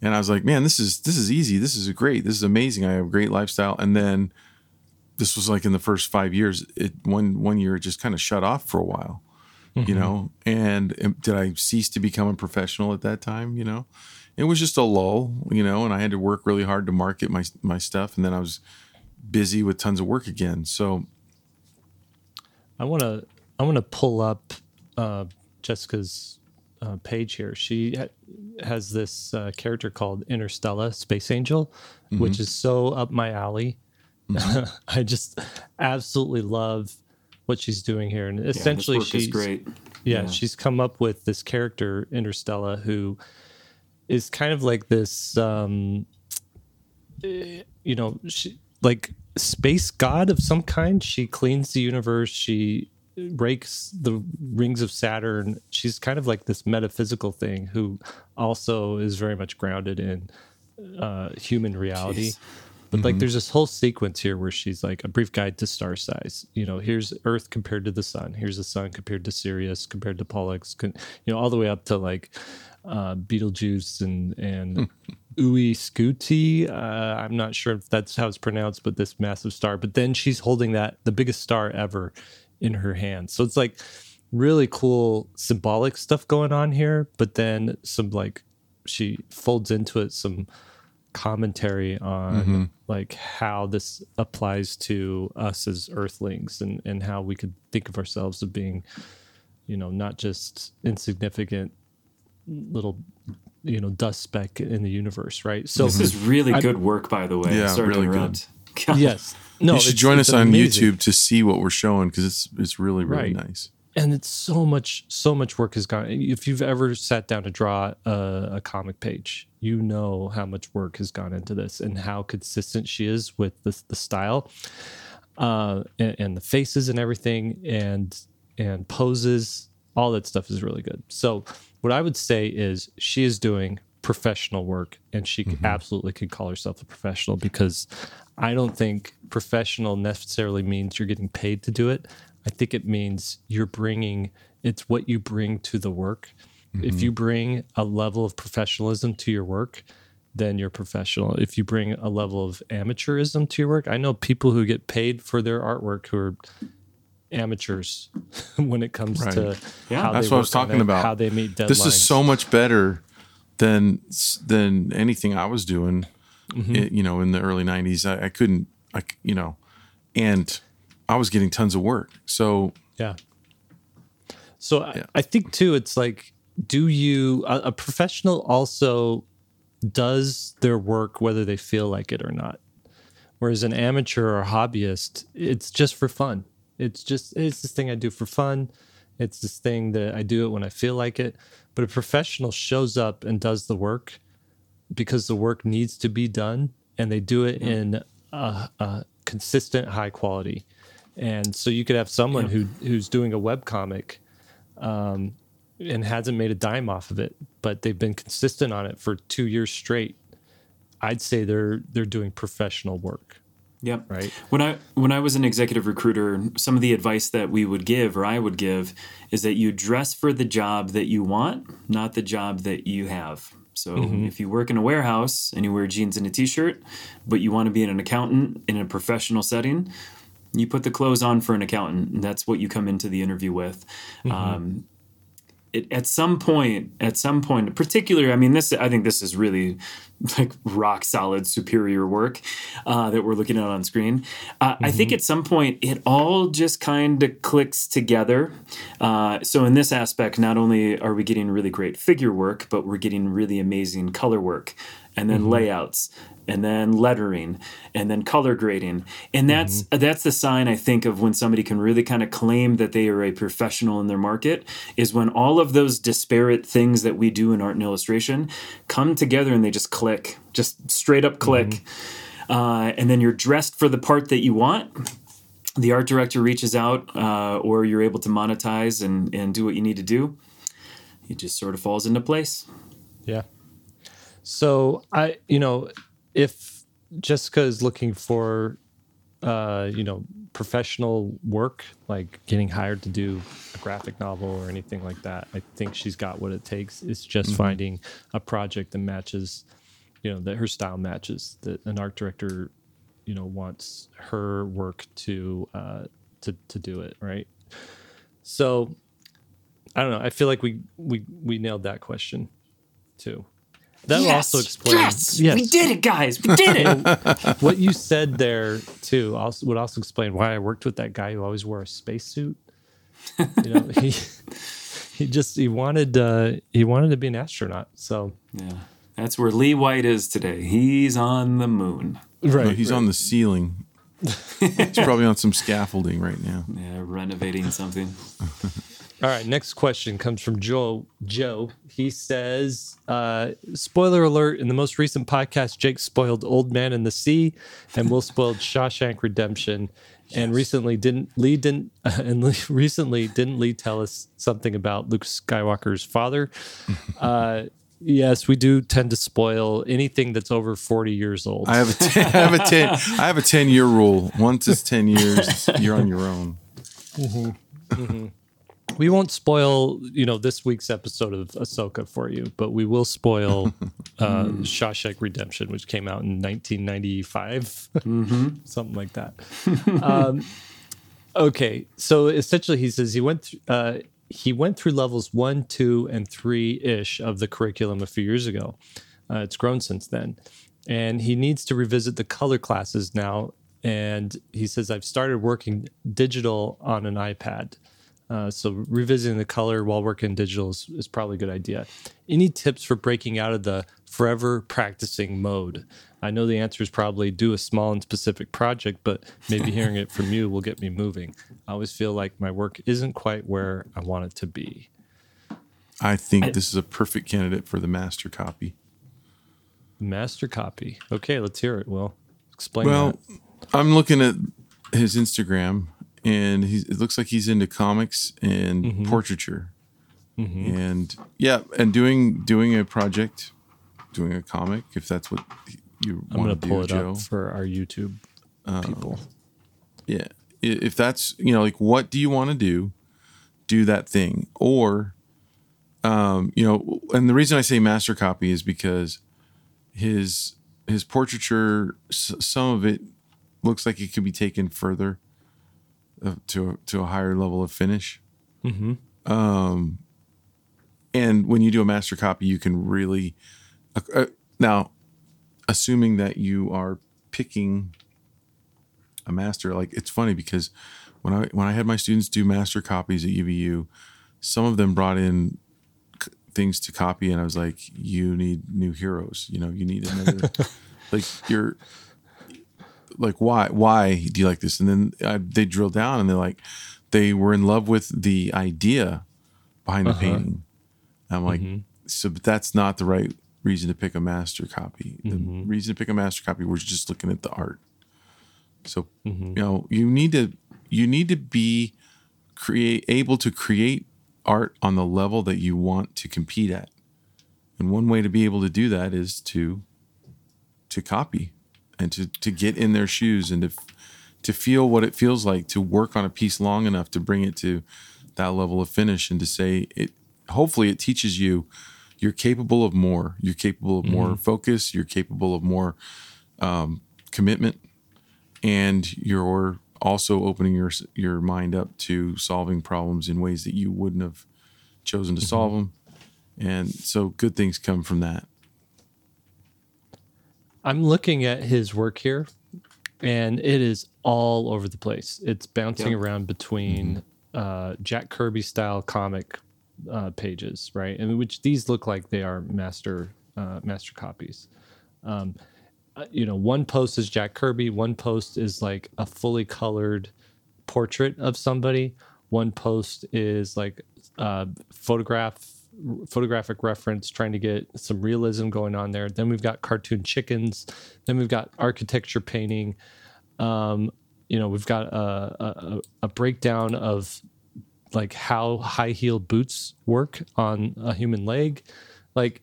and I was like, man, this is this is easy. This is great. This is amazing. I have a great lifestyle. And then this was like in the first 5 years, it one one year it just kind of shut off for a while mm-hmm. you know and um, did i cease to become a professional at that time you know it was just a lull you know and i had to work really hard to market my my stuff and then i was busy with tons of work again so i want to i want to pull up uh, jessica's uh, page here she ha- has this uh, character called interstella space angel mm-hmm. which is so up my alley mm-hmm. i just absolutely love what she's doing here, and essentially yeah, she's great. Yeah, yeah, she's come up with this character Interstella who is kind of like this, um, eh, you know, she, like space god of some kind. She cleans the universe. She rakes the rings of Saturn. She's kind of like this metaphysical thing who also is very much grounded in uh, human reality. Jeez. But mm-hmm. like there's this whole sequence here where she's like a brief guide to star size. You know, here's Earth compared to the sun. Here's the sun compared to Sirius compared to Pollux. You know, all the way up to like uh, Betelgeuse and and Uy Scuti. Uh, I'm not sure if that's how it's pronounced, but this massive star. But then she's holding that the biggest star ever in her hand. So it's like really cool symbolic stuff going on here. But then some like she folds into it some commentary on mm-hmm. like how this applies to us as earthlings and and how we could think of ourselves as being you know not just insignificant little you know dust speck in the universe right? So this is really I, good work by the way. Yeah Sorry really good. yes. No you should join us on amazing. youtube to see what we're showing because it's it's really really right. nice. And it's so much so much work has gone if you've ever sat down to draw a, a, comic page you know how much work has gone into this and how consistent she is with the, the style uh, and, and, the faces and everything and and poses all that stuff is really good so what i would say is she is doing professional work and she mm-hmm. absolutely could call herself a professional because i don't think professional necessarily means you're getting paid to do it I think it means you're bringing it's what you bring to the work. Mm-hmm. If you bring a level of professionalism to your work, then you're professional. If you bring a level of amateurism to your work, I know people who get paid for their artwork who are amateurs when it comes right. to yeah. how that's what I was talking about. How they meet deadlines. This is so much better than than anything I was doing. Mm-hmm. It, you know, in the early '90s, I, I couldn't, I you know, and I was getting tons of work. So Yeah. So Yeah. I, I think too, it's like, do you, a, a professional also does their work whether they feel like it or not. Whereas an amateur or hobbyist, it's just for fun. It's just, it's this thing I do for fun. It's this thing that I do it when I feel like it. But a professional shows up and does the work because the work needs to be done and they do it in a, a consistent high quality. And so you could have someone who who's doing a web comic um, and hasn't made a dime off of it, but they've been consistent on it for two years straight. I'd say they're they're doing professional work, Yep. right? When I when I was an executive recruiter, some of the advice that we would give or I would give is that you dress for the job that you want, not the job that you have. So if you work in a warehouse and you wear jeans and a t-shirt, but you want to be an accountant in a professional setting, you put the clothes on for an accountant, and that's what you come into the interview with. Um, it, at some point, at some point, particularly, I mean, this, I think this is really like rock solid superior work uh, that we're looking at on screen. Uh, I think at some point it all just kind of clicks together. Uh, so in this aspect, not only are we getting really great figure work, but we're getting really amazing color work, and then layouts, and then lettering and then color grading. And that's that's the sign i think of when somebody can really kind of claim that they are a professional in their market is when all of those disparate things that we do in art and illustration come together and they just click just straight up click. Uh, and then you're dressed for the part that you want. The art director reaches out uh, or you're able to monetize and, and do what you need to do. It just sort of falls into place. Yeah. So I, you know, if Jessica is looking for, uh, you know, professional work, like getting hired to do a graphic novel or anything like that, I think she's got what it takes. It's just finding a project that matches, you know, that her style matches, that an art director, you know, wants her work to, uh, to, to do it. Right. So I don't know. I feel like we, we, we nailed that question too. That will also explains. yes, we did it guys we did it what you said there too also would also explain why I worked with that guy who always wore a spacesuit. You know, he he just he wanted uh he wanted to be an astronaut. So Yeah. That's where Lee White is today. He's on the moon. right, no, he's on the ceiling. he's probably on some scaffolding right now. Yeah, renovating something. All right, next question comes from Joe. Joe, he says, uh, "Spoiler alert! In the most recent podcast, Jake spoiled Old Man in the Sea, and Will spoiled Shawshank Redemption. And recently, didn't Lee didn't and Lee, recently didn't Lee tell us something about Luke Skywalker's father? Uh, yes, we do tend to spoil anything that's over forty years old. I have a ten, I have a ten I have a ten year rule. Once it's ten years, you're on your own. We won't spoil, you know, this week's episode of Ahsoka for you, but we will spoil uh, Shawshank Redemption, which came out in 1995, something like that. um, okay, so essentially, he says he went th- uh, he went through levels one, two, and three ish of the curriculum a few years ago. Uh, it's grown since then, and he needs to revisit the color classes now. And he says, I've started working digital on an iPad. Uh, so revisiting the color while working digital is, is probably a good idea. Any tips for breaking out of the forever practicing mode? I know the answer is probably do a small and specific project, but maybe hearing it from you will get me moving. I always feel like my work isn't quite where I want it to be. I think this is a perfect candidate for the master copy. Master copy. Okay, let's hear it. Will explain Well, that. I'm looking at his Instagram, and he's, it looks like he's into comics and Mm-hmm. portraiture, and yeah, and doing doing a project, doing a comic, if that's what you I'm want to pull do, it Joe. up for our YouTube people. Yeah, if that's you know like what do you want to do, do that thing, or, um, you know, and the reason I say master copy is because his his portraiture, s- some of it looks like it could be taken further to to a higher level of finish. Um, and when you do a master copy, you can really uh, uh, now, assuming that you are picking a master, like it's funny because when I when I had my students do master copies at UVU, some of them brought in c- things to copy, and I was like, "You need new heroes. You know, you need another. like you're like why why do you like this?" And then I, they drill down, and they're like, they were in love with the idea behind the uh-huh. painting. I'm like, mm-hmm. so but that's not the right reason to pick a master copy. The mm-hmm. reason to pick a master copy was just looking at the art. So mm-hmm. you know, you need to you need to be create able to create art on the level that you want to compete at. And one way to be able to do that is to to copy and to to get in their shoes and to to feel what it feels like to work on a piece long enough to bring it to that level of finish and to say it hopefully it teaches you you're capable of more. You're capable of more focus. You're capable of more um, commitment. And you're also opening your your mind up to solving problems in ways that you wouldn't have chosen to solve them and so good things come from that I'm looking at his work here, and it is all over the place. It's bouncing Yep. around between uh, Jack Kirby style comic uh, pages, right? And which these look like they are master uh, master copies. Um, uh, you know, one post is Jack Kirby. One post is like a fully colored portrait of somebody. One post is like a photograph photographic reference trying to get some realism going on there. Then we've got cartoon chickens. Then we've got architecture painting. Um you know we've got a, a, a breakdown of like how high heel boots work on a human leg. Like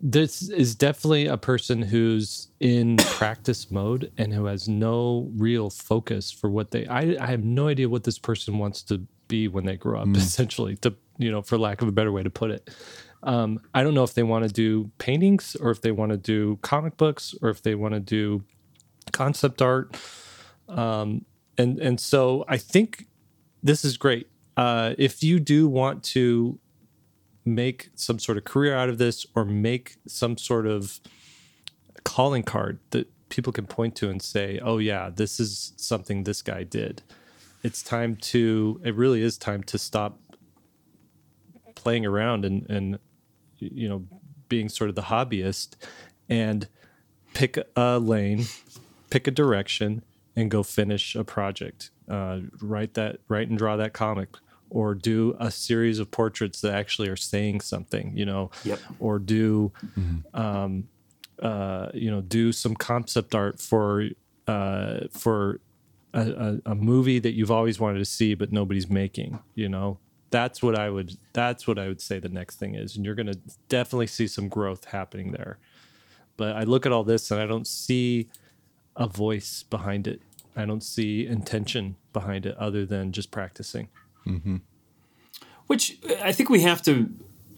this is definitely a person who's in practice mode and who has no real focus for what they I, I have no idea what this person wants to be when they grow up essentially to you know for lack of a better way to put it. Um, i don't know if they want to do paintings or if they want to do comic books or if they want to do concept art. Um, and and so i think this is great. Uh, if you do want to make some sort of career out of this or make some sort of calling card that people can point to and say, oh, yeah, this is something this guy did. It's time to, it really is time to stop playing around and, and, you know, being sort of the hobbyist and pick a lane, pick a direction, and go finish a project. Uh, write that, write and draw that comic, or do a series of portraits that actually are saying something. You know, Yep. or do, um, uh, you know, do some concept art for uh, for a, a, a movie that you've always wanted to see but nobody's making. You know, that's what I would that's what I would say the next thing is, and you're going to definitely see some growth happening there. But I look at all this and I don't see a voice behind it. I don't see intention behind it other than just practicing. Which I think we have to.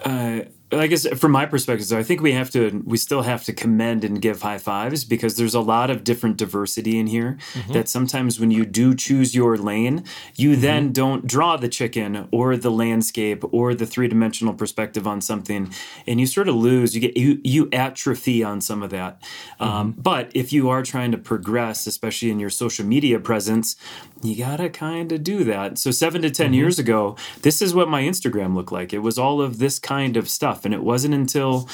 Uh, I guess from my perspective, I think we have to. We still have to commend and give high fives because there's a lot of different diversity in here. Mm-hmm. That sometimes when you do choose your lane, you mm-hmm. then don't draw the chicken or the landscape or the three dimensional perspective on something, and you sort of lose. You get you you atrophy on some of that. Um, mm-hmm. but if you are trying to progress, especially in your social media presence, you gotta kind of do that. So seven to 10 years ago, this is what my Instagram looked like. It was all of this kind of stuff, and it wasn't until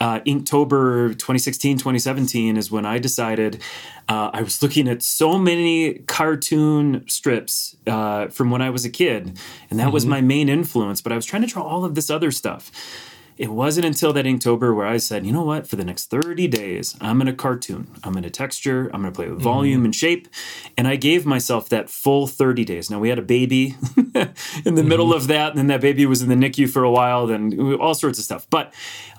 uh, Inktober 2016, 2017 is when I decided uh, I was looking at so many cartoon strips uh, from when I was a kid, and that was my main influence. But I was trying to draw all of this other stuff. It wasn't until that Inktober where I said, you know what, for the next 30 days, I'm going to cartoon. I'm going to texture. I'm going to play with mm-hmm. volume and shape. And I gave myself that full 30 days. Now, we had a baby in the middle mm-hmm. of that, and then that baby was in the NICU for a while, then all sorts of stuff. But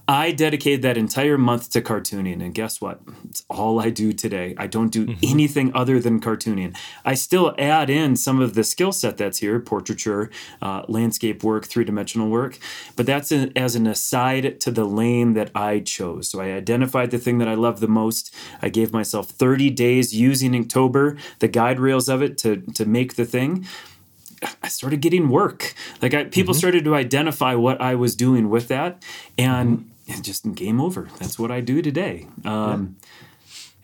I dedicated that entire month to cartooning, and guess what? It's all I do today. I don't do mm-hmm. anything other than cartooning. I still add in some of the skill set that's here portraiture, uh, landscape work, three dimensional work, but that's a, as an aside to the lane that I chose. So I identified the thing that I love the most. I gave myself 30 days using Inktober, the guide rails of it, to, to make the thing. I started getting work. Like I, people mm-hmm. started to identify what I was doing with that, and it just game over. That's what I do today. Um,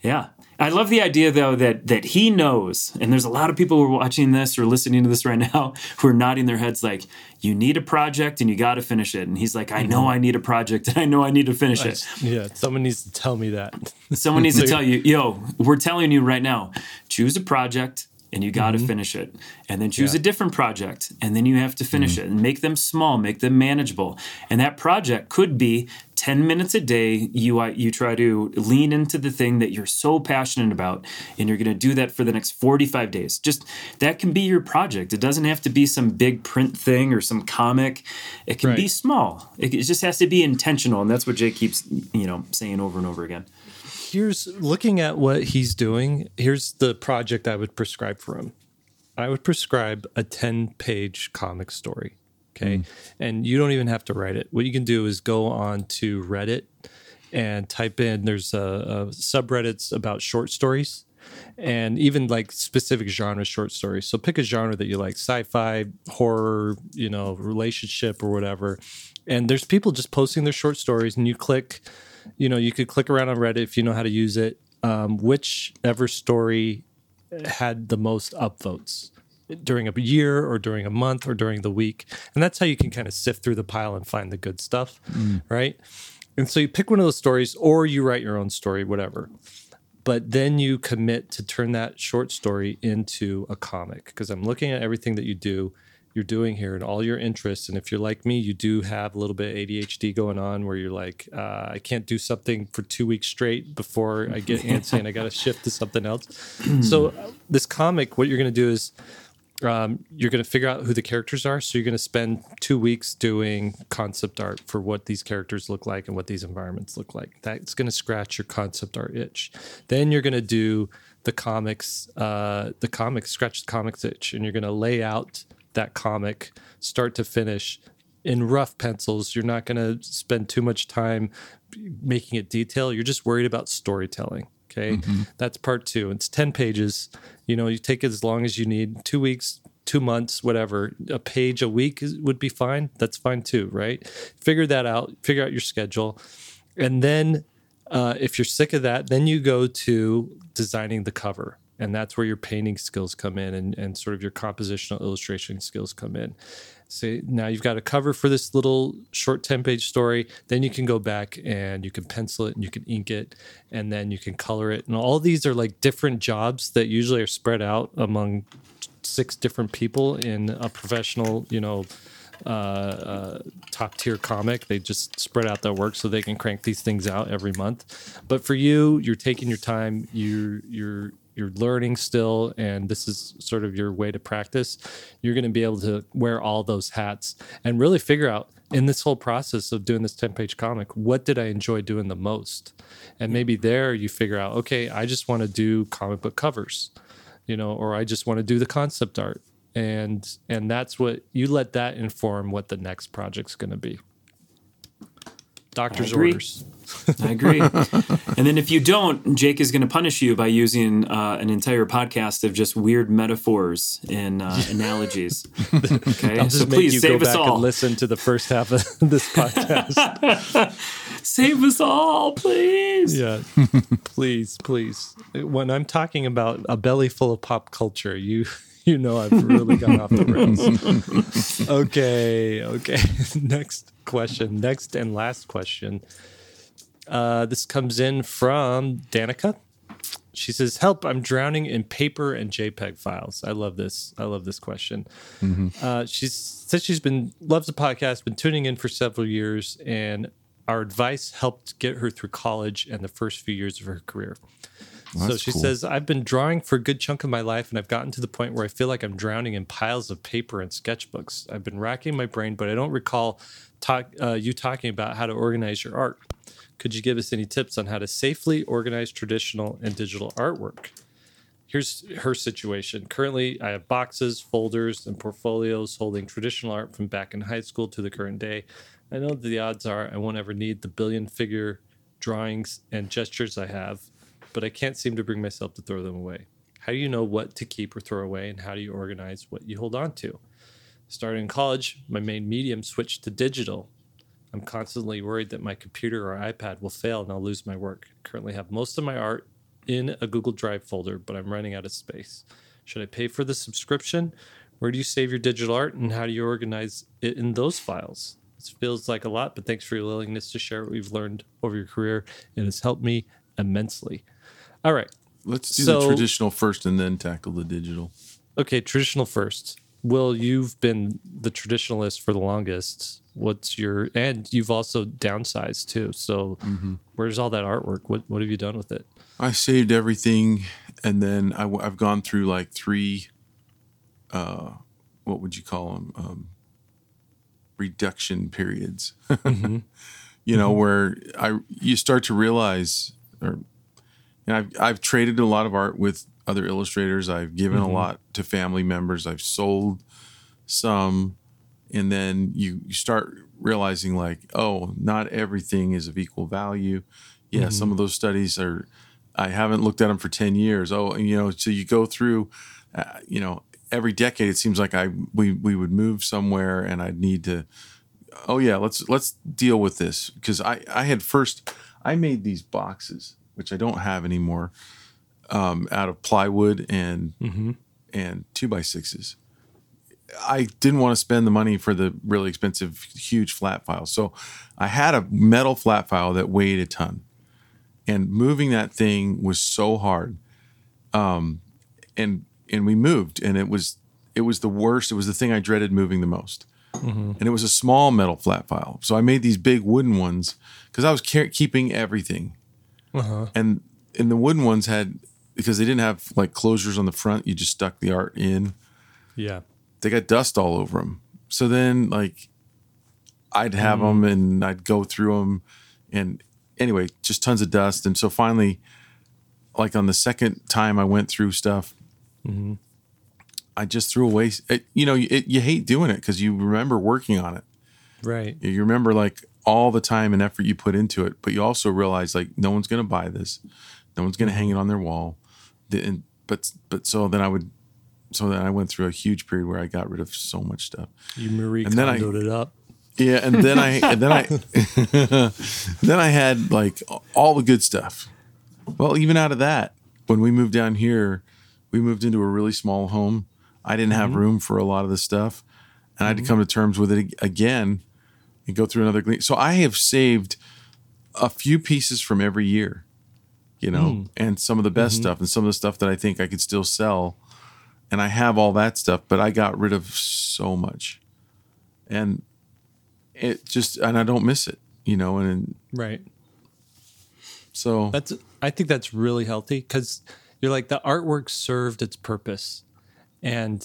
Yeah. I love the idea though that that he knows, and there's a lot of people who are watching this or listening to this right now who are nodding their heads like, you need a project and you gotta finish it. And he's like, I know mm-hmm. I need a project and I know I need to finish it. Yeah, someone needs to tell me that. Someone needs to tell you, yo, we're telling you right now, choose a project and you got to mm-hmm. finish it. And then choose Yeah. a different project and then you have to finish mm-hmm. it and make them small, make them manageable. And that project could be 10 minutes a day you uh, you try to lean into the thing that you're so passionate about and you're going to do that for the next 45 days. Just that can be your project. It doesn't have to be some big print thing or some comic. It can be small. It, it just has to be intentional and that's what Jake keeps, you know, saying over and over again. here's looking at what he's doing. Here's the project I would prescribe for him. I would prescribe a 10 page comic story. Okay. And you don't even have to write it. What you can do is go on to Reddit and type in, there's a, a subreddits about short stories and even like specific genre short stories. So pick a genre that you like sci fi, horror, you know, relationship or whatever. And there's people just posting their short stories and you click you know, you could click around on Reddit if you know how to use it. Um, whichever story had the most upvotes during a year or during a month or during the week. And that's how you can kind of sift through the pile and find the good stuff, right? And so you pick one of those stories or you write your own story, whatever. But then you commit to turn that short story into a comic because I'm looking at everything that you do you're doing here and all your interests. And if you're like me, you do have a little bit of ADHD going on where you're like, uh, I can't do something for two weeks straight before I get antsy and I got to shift to something else. so, uh, this comic, what you're going to do is um, you're going to figure out who the characters are. So, you're going to spend two weeks doing concept art for what these characters look like and what these environments look like. That's going to scratch your concept art itch. Then you're going to do the comics, uh, the comics, scratch the comics itch, and you're going to lay out that comic start to finish in rough pencils. You're not going to spend too much time making it detail. You're just worried about storytelling. Okay. That's part two. It's 10 pages. You know, you take it as long as you need two weeks, two months, whatever. A page a week is, would be fine. That's fine too. Right. Figure that out. Figure out your schedule. And then uh, if you're sick of that, then you go to designing the cover and that's where your painting skills come in and, and sort of your compositional illustration skills come in so now you've got a cover for this little short 10 page story then you can go back and you can pencil it and you can ink it and then you can color it and all these are like different jobs that usually are spread out among six different people in a professional you know uh, uh, top tier comic. They just spread out their work so they can crank these things out every month. But for you, you're taking your time. You you're you're learning still, and this is sort of your way to practice. You're going to be able to wear all those hats and really figure out in this whole process of doing this 10 page comic, what did I enjoy doing the most? And maybe there you figure out, okay, I just want to do comic book covers, you know, or I just want to do the concept art and and that's what you let that inform what the next project's going to be doctor's agree. orders I agree. and then if you don't, Jake is going to punish you by using uh, an entire podcast of just weird metaphors and uh, analogies. Okay, I'll so make please you save go us back all. and listen to the first half of this podcast Save us all, please. yeah please please when i'm talking about a belly full of pop culture you you know i've really gone off the rails. Okay okay. Next question next and last question. Uh, this comes in from danica. She says help i'm drowning in paper and jpeg files. I love this i love this question. Uh, she says she's been loves the podcast been tuning in for several years and our advice helped get her through college and the first few years of her career so she cool. says i've been drawing for a good chunk of my life and i've gotten to the point where i feel like i'm drowning in piles of paper and sketchbooks i've been racking my brain but i don't recall talk, uh, you talking about how to organize your art could you give us any tips on how to safely organize traditional and digital artwork Here's her situation. Currently, I have boxes, folders, and portfolios holding traditional art from back in high school to the current day. I know that the odds are I won't ever need the billion figure drawings and gestures I have, but I can't seem to bring myself to throw them away. How do you know what to keep or throw away, and how do you organize what you hold on to? Starting in college, my main medium switched to digital. I'm constantly worried that my computer or iPad will fail and I'll lose my work. I currently have most of my art in a Google Drive folder, but I'm running out of space. Should I pay for the subscription? Where do you save your digital art and how do you organize it in those files? This feels like a lot, but thanks for your willingness to share what we've learned over your career. It has helped me immensely. All right. Let's do So- the traditional first and then tackle the digital. Okay, traditional first. Will, you've been the traditionalist for the longest. What's your and you've also downsized too. So where's all that artwork? What what have you done with it? I saved everything, and then I, have gone through like three. Uh, what would you call them? Um, reduction periods. you know, where I you start to realize, or you know, I've I've traded a lot of art with other illustrators. I've given a lot to family members. I've sold some, and then you you start realizing like, oh, not everything is of equal value. Yeah, some of those studies are. I haven't looked at them for ten years. Oh, and, you know, so you go through, uh, you know, every decade. It seems like I we we would move somewhere, and I'd need to. Oh yeah, let's let's deal with this because I I had first I made these boxes which I don't have anymore um, out of plywood and and two by sixes. I didn't want to spend the money for the really expensive, huge flat file. So I had a metal flat file that weighed a ton. And moving that thing was so hard. Um, and and we moved and it was it was the worst. It was the thing I dreaded moving the most. And it was a small metal flat file. So I made these big wooden ones because I was care- keeping everything. Uh-huh. And and the wooden ones had because they didn't have like closures on the front, you just stuck the art in Yeah. they got dust all over them. So then, like, I'd have mm. them and I'd go through them, and anyway, just tons of dust. And so finally, like on the second time I went through stuff, mm-hmm. I just threw away. It, you know, it, you hate doing it because you remember working on it. Right. You remember like all the time and effort you put into it, but you also realize like no one's going to buy this, no one's going to hang it on their wall. The- and, but but so then I would, so then I went through a huge period where I got rid of so much stuff. You Marie And then I- it up. Yeah, and then I and then I then I had like all the good stuff. Well, even out of that, when we moved down here, we moved into a really small home. I didn't have mm-hmm. room for a lot of the stuff, and I had to mm-hmm. come to terms with it again and go through another. gle- So I have saved a few pieces from every year, you know, hmm. and some of the best mm-hmm. stuff, and some of the stuff that I think I could still sell. And I have all that stuff, but I got rid of so much, and it just and I don't miss it, you know, and Right. so That's I think that's really healthy because you're like the artwork served its purpose, and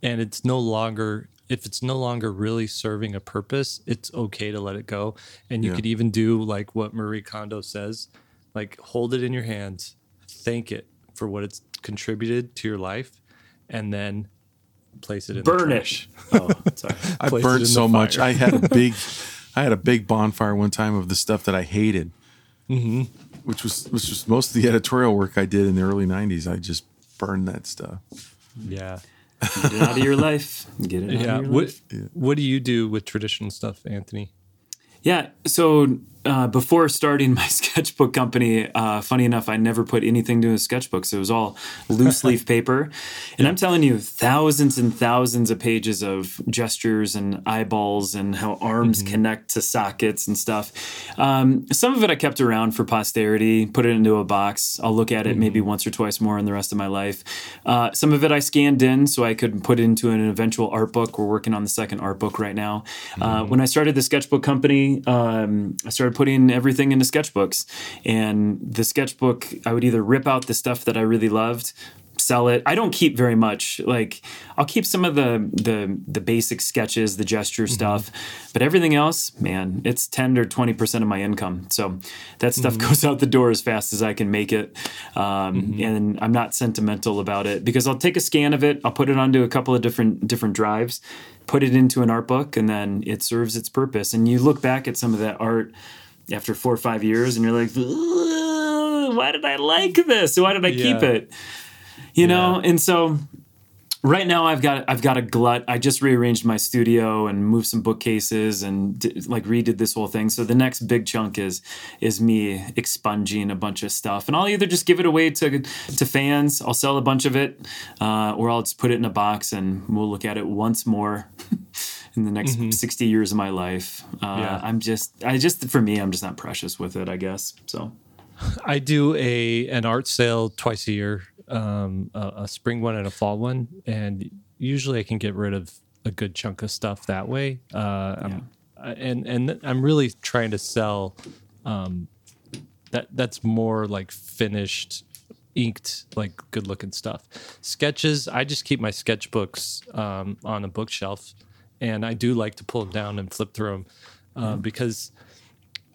and it's no longer if it's no longer really serving a purpose, it's okay to let it go. And you Yeah. could even do like what Marie Kondo says, like hold it in your hands, thank it for what it's contributed to your life, and then place it in the Burn Oh, sorry. I place burnt the so much. I had a big, I had a big bonfire one time of the stuff that I hated, Mm-hmm. which was which was most of the editorial work I did in the early '90s. I just burned that stuff. Yeah. Get it out of your life. Get it out Yeah. of your What life. What do you do with traditional stuff, Anthony? Yeah. So uh, before starting my sketchbook company, uh, funny enough, I never put anything to a sketchbook. So it was all loose leaf paper. And I'm telling you, thousands and thousands of pages of gestures and eyeballs and how arms connect to sockets and stuff. Um, some of it I kept around for posterity, put it into a box. I'll look at it maybe once or twice more in the rest of my life. Uh, some of it I scanned in so I could put it into an eventual art book. We're working on the second art book right now. Uh, when I started the sketchbook company, um, I started putting everything into sketchbooks. And the sketchbook, I would either rip out the stuff that I really loved, sell it. I don't keep very much. Like I'll keep some of the the the basic sketches, the gesture mm-hmm. stuff, but everything else, man, it's 10 or 20% of my income. So that stuff mm-hmm. goes out the door as fast as I can make it. Um, mm-hmm. and I'm not sentimental about it because I'll take a scan of it, I'll put it onto a couple of different different drives, put it into an art book and then it serves its purpose. And you look back at some of that art after 4 or 5 years and you're like, why did I like this? Why did I keep it? you know and so right now I've got I've got a glut. I just rearranged my studio and moved some bookcases and did, like redid this whole thing. So the next big chunk is is me expunging a bunch of stuff, and I'll either just give it away to to fans, I'll sell a bunch of it, uh, or I'll just put it in a box and we'll look at it once more. in the next mm-hmm. 60 years of my life. Uh, yeah. I'm just, I just, for me, I'm just not precious with it, I guess. So I do a, an art sale twice a year um, a, a, spring one and a fall one, and usually I can get rid of a good chunk of stuff that way. Uh, yeah. and and I'm really trying to sell um, that. That's more like finished, inked, like good looking stuff. Sketches, I just keep my sketchbooks um, on a bookshelf, and I do like to pull them down and flip through them uh, mm. because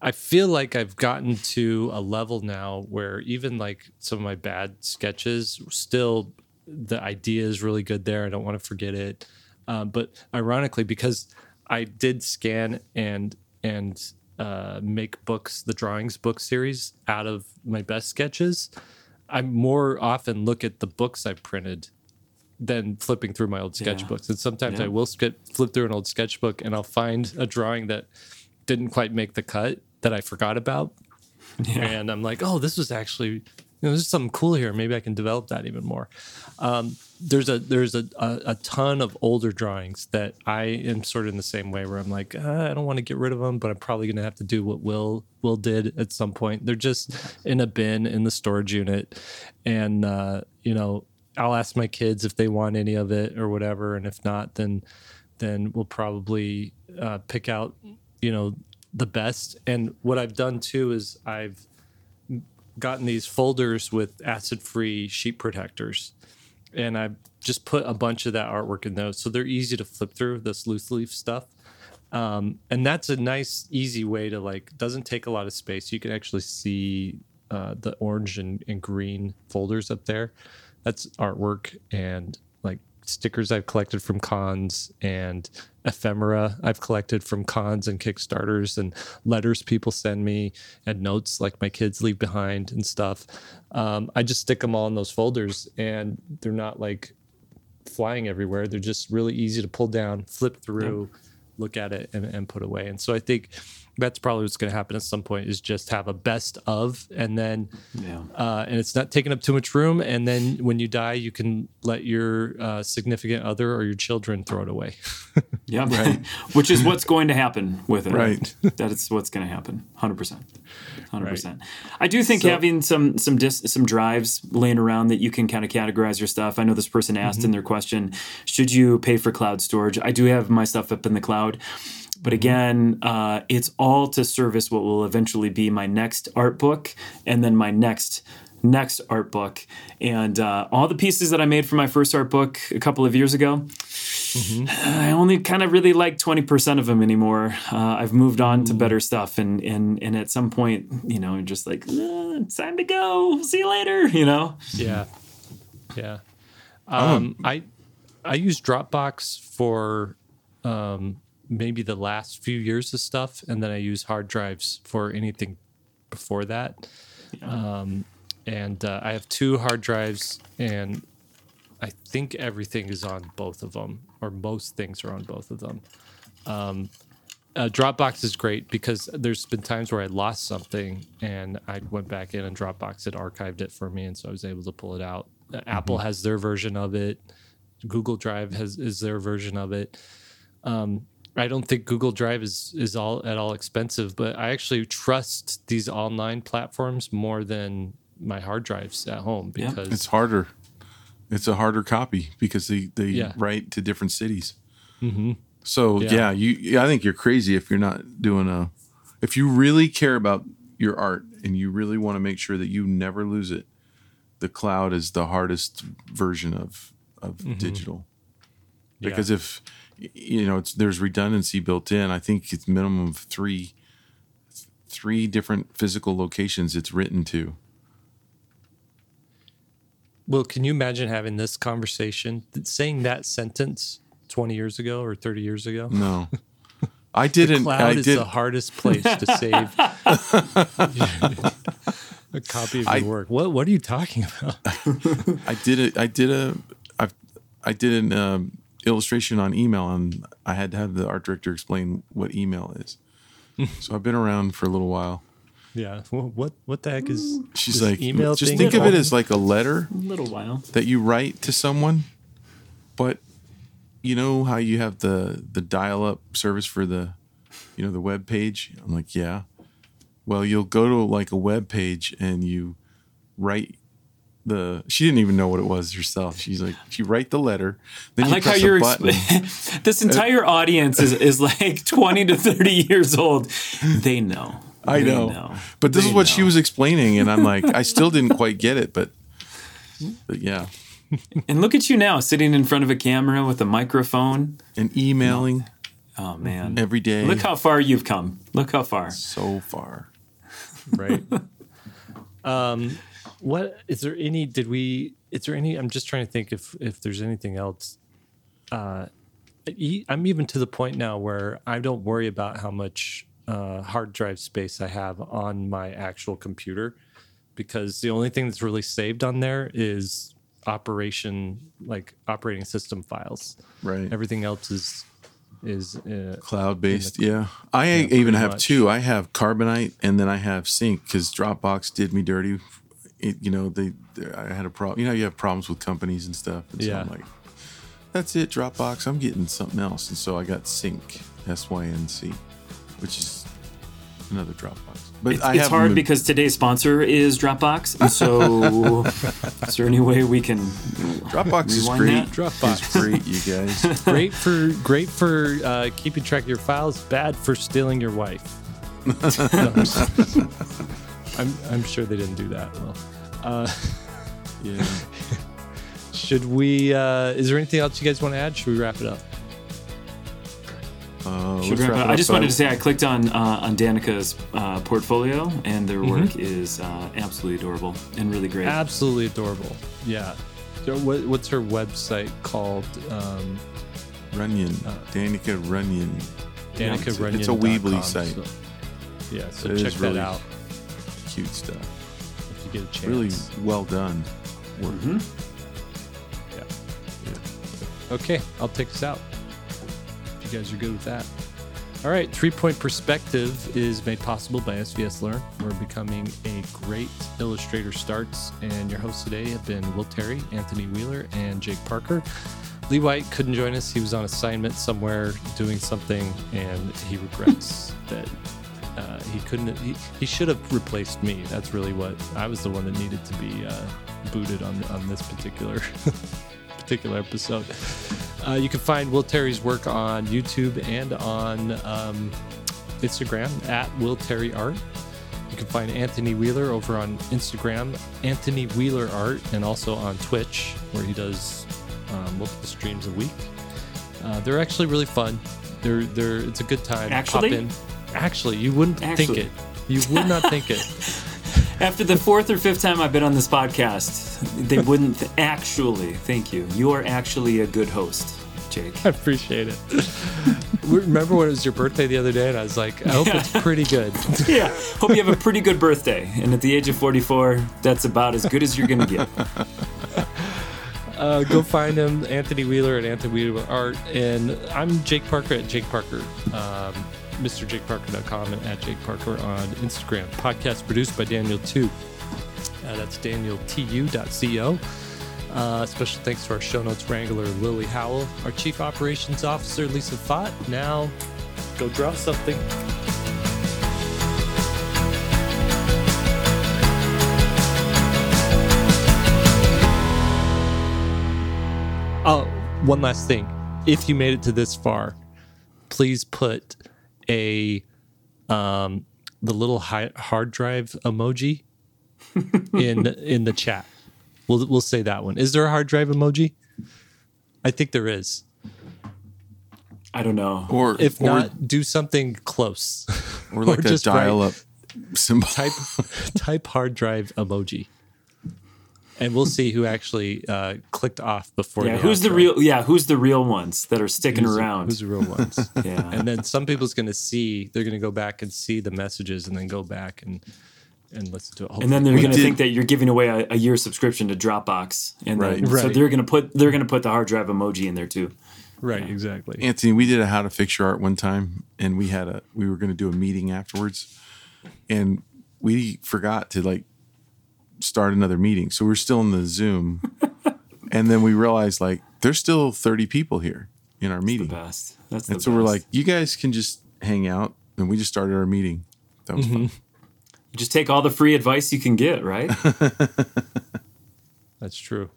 I feel like I've gotten to a level now where even like some of my bad sketches, still the idea is really good there. I don't want to forget it. Um, but ironically, because I did scan and and uh, make books, the drawings book series out of my best sketches, I more often look at the books I printed than flipping through my old sketchbooks. Yeah. And sometimes yeah. I will skip, flip through an old sketchbook and I'll find a drawing that didn't quite make the cut that I forgot about. Yeah. And I'm like, oh, this was actually, you know, there's something cool here. Maybe I can develop that even more. Um, there's a there's a, a, a, ton of older drawings that I am sort of in the same way where I'm like, uh, I don't want to get rid of them, but I'm probably going to have to do what Will Will did at some point. They're just in a bin in the storage unit, and uh, you know, I'll ask my kids if they want any of it or whatever, and if not, then then we'll probably uh, pick out you know the best. And what I've done too is I've gotten these folders with acid free sheet protectors. And I've just put a bunch of that artwork in those. So they're easy to flip through, this loose leaf stuff. Um, and that's a nice, easy way to like, doesn't take a lot of space. You can actually see uh, the orange and, and green folders up there. That's artwork and like stickers I've collected from cons and ephemera I've collected from cons and Kickstarters and letters people send me and notes like my kids leave behind and stuff. Um, I just stick them all in those folders and they're not like flying everywhere. They're just really easy to pull down, flip through, look at it, and, and put away. And so I think that's probably what's going to happen at some point is just have a best of and then yeah. uh, and it's not taking up too much room and then when you die you can let your uh, significant other or your children throw it away. Yeah. Right. Which is what's going to happen with it. Right. That is what's going to happen 100% 100% right. i do think so, having some some dis- some drives laying around that you can kind of categorize your stuff. I know this person asked mm-hmm. in their question should you pay for cloud storage? I do have my stuff up in the cloud but again, uh, it's all to service what will eventually be my next art book and then my next next art book. And uh, all the pieces that I made for my first art book a couple of years ago, mm-hmm. I only kind of really like 20% of them anymore. Uh, I've moved on to better stuff. And, and, and at some point, you know, just like, uh, it's time to go. See you later, you know? Yeah. Yeah. Um, I, I use Dropbox for um, maybe the last few years of stuff, and then I use hard drives for anything before that. Yeah. Um, and uh, I have two hard drives, and I think everything is on both of them, or most things are on both of them. Um, uh, Dropbox is great because there's been times where I lost something and I went back in and Dropbox had archived it for me, and so I was able to pull it out. Mm-hmm. Apple has their version of it. Google Drive has is their version of it. Um, I don't think Google Drive is is all at all expensive, but I actually trust these online platforms more than my hard drives at home because yeah. it's harder. It's a harder copy because they they yeah. write to different cities. Mm-hmm. So yeah. yeah, you. I think you're crazy if you're not doing a. If you really care about your art and you really want to make sure that you never lose it, the cloud is the hardest version of of mm-hmm. digital. Because if you know, it's there's redundancy built in. I think it's minimum of three three different physical locations it's written to. Well, can you imagine having this conversation, saying that sentence 20 years ago or 30 years ago? No. I didn't. the cloud I is did. the hardest place to save a copy of your I, work. What What are you talking about? I did it. I did a I did an um, illustration on email, and I had to have the art director explain what email is. so I've been around for a little while. Yeah. Well, what what the heck is She's this like, email just think of it as like a letter A little while. that you write to someone, but you know how you have the the dial up service for the, you know, the web page. I'm like, yeah. Well, you'll go to like a web page and you write the. She didn't even know what it was herself. She's like, you write the letter, then I you like how you're. a button. Exp- this entire audience is, is like 20 to 30 years old. They know. I They know. But this They is what she was explaining, and I'm like, I still didn't quite get it, but, but yeah. And look at you now, sitting in front of a camera with a microphone. And emailing Oh man, every day. Look how far you've come. Look how far. so far. right? um, what is there any? Did we? Is there any? I'm just trying to think if if there's anything else. Uh, I'm even to the point now where I don't worry about how much uh, hard drive space I have on my actual computer, because the only thing that's really saved on there is operation like operating system files. Right. Everything else is is uh, Cloud based, yeah. I Yeah, even have much. two. I have Carbonite and then I have Sync because Dropbox did me dirty. It, you know, they, they- I had a problem. You know, you have problems with companies and stuff. And so Yeah. I'm like, that's it, Dropbox. I'm getting something else. And so I got Sync, S Y N C, which is another Dropbox. But It's, I it's hard them- because today's sponsor is Dropbox. And so, is there any way we can? Dropbox is Rewind great. that? Dropbox. is great, you guys. great for great for uh, keeping track of your files. Bad for stealing your wife. No, I'm, I'm I'm sure they didn't do that. Well, uh, yeah. should we? Uh, is there anything else you guys want to add? Should we wrap it up? Uh, Should wrap wrap it it up. I up. just wanted to say I clicked on uh, on Danica's uh, portfolio, and their Mm-hmm. work is uh, absolutely adorable and really great. Absolutely adorable. Yeah. So what, what's her website called? Um, Runyon, Danica Runyon. Danica it's, a- Runyon. it's a Weebly site. So, yeah, so It is check that really out Cute stuff. if you get a chance. Really well done. Work. Mm-hmm. Yeah. Okay, I'll take us out. If you guys are good with that. All right, Three Point Perspective is made possible by SVS Learn. We're becoming a great Illustrator starts, and your hosts today have been Will Terry, Anthony Wheeler, and Jake Parker. Lee White couldn't join us. He was on assignment somewhere doing something, and he regrets that uh, he couldn't. He, he should have replaced me. That's really what I was the one that needed to be uh, booted on on this particular particular episode. Uh, you can find Will Terry's work on YouTube and on um, Instagram at Will Terry Art. You can find Anthony Wheeler over on Instagram, Anthony Wheeler Art, and also on Twitch, where he does um, multiple streams a week. Uh, they're actually really fun. They're they're it's a good time. Actually? Pop in. Actually, you wouldn't think it. You would not think it. After the fourth or fifth time I've been on this podcast, they wouldn't th- actually. Thank you. You are actually a good host, Jake. I appreciate it. Remember when it was your birthday the other day, and I was like, I hope it's pretty good. yeah. Hope you have a pretty good birthday. And at the age of 44, that's about as good as you're gonna get. Uh, go find him, Anthony Wheeler at Anthony Wheeler Art, and I'm Jake Parker at Jake Parker, um, MrJakeParker.com and at Jake Parker on Instagram. Podcast produced by Daniel Tu. Uh, that's DanielTU.co. Uh, special thanks to our show notes wrangler Lily Howell, our chief operations officer Lisa Fott. Now, go draw something. Oh, one last thing. If you made it to this far, please put a um, the little hi- hard drive emoji in in the chat. We'll we'll say that one. Is there a hard drive emoji? I think there is. I don't know. Or If or, not, do something close. or like a dial-up symbol. type type hard drive emoji, and we'll see who actually uh, clicked off before. Yeah, who's the real? Yeah, who's the real ones that are sticking Who's the- around? Who's the real ones? yeah, and then some people's going to see they're going to go back and see the messages and then go back and and listen to it. And then they're going to think that you're giving away a, a year subscription to Dropbox, and then, Right. so they're going to put they're going to put the hard drive emoji in there too. right, exactly. Anthony, we did a how to fix your art one time, and we had a we were going to do a meeting afterwards, and we forgot to like start another meeting, so we're still in the Zoom, and then we realized like there's still 30 people here in our meeting, Best. That's the and so we're like, you guys can just hang out, and we just started our meeting. That was mm-hmm. fun. You just take all the free advice you can get, right? That's true.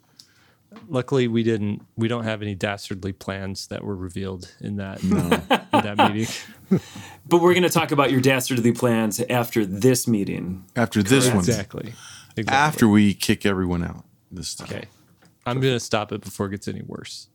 Luckily, we didn't. We don't have any dastardly plans that were revealed in that in that meeting. but we're going to talk about your dastardly plans after this meeting. After this one, Exactly. Exactly. after we kick everyone out this time. Okay. I'm gonna stop it before it gets any worse.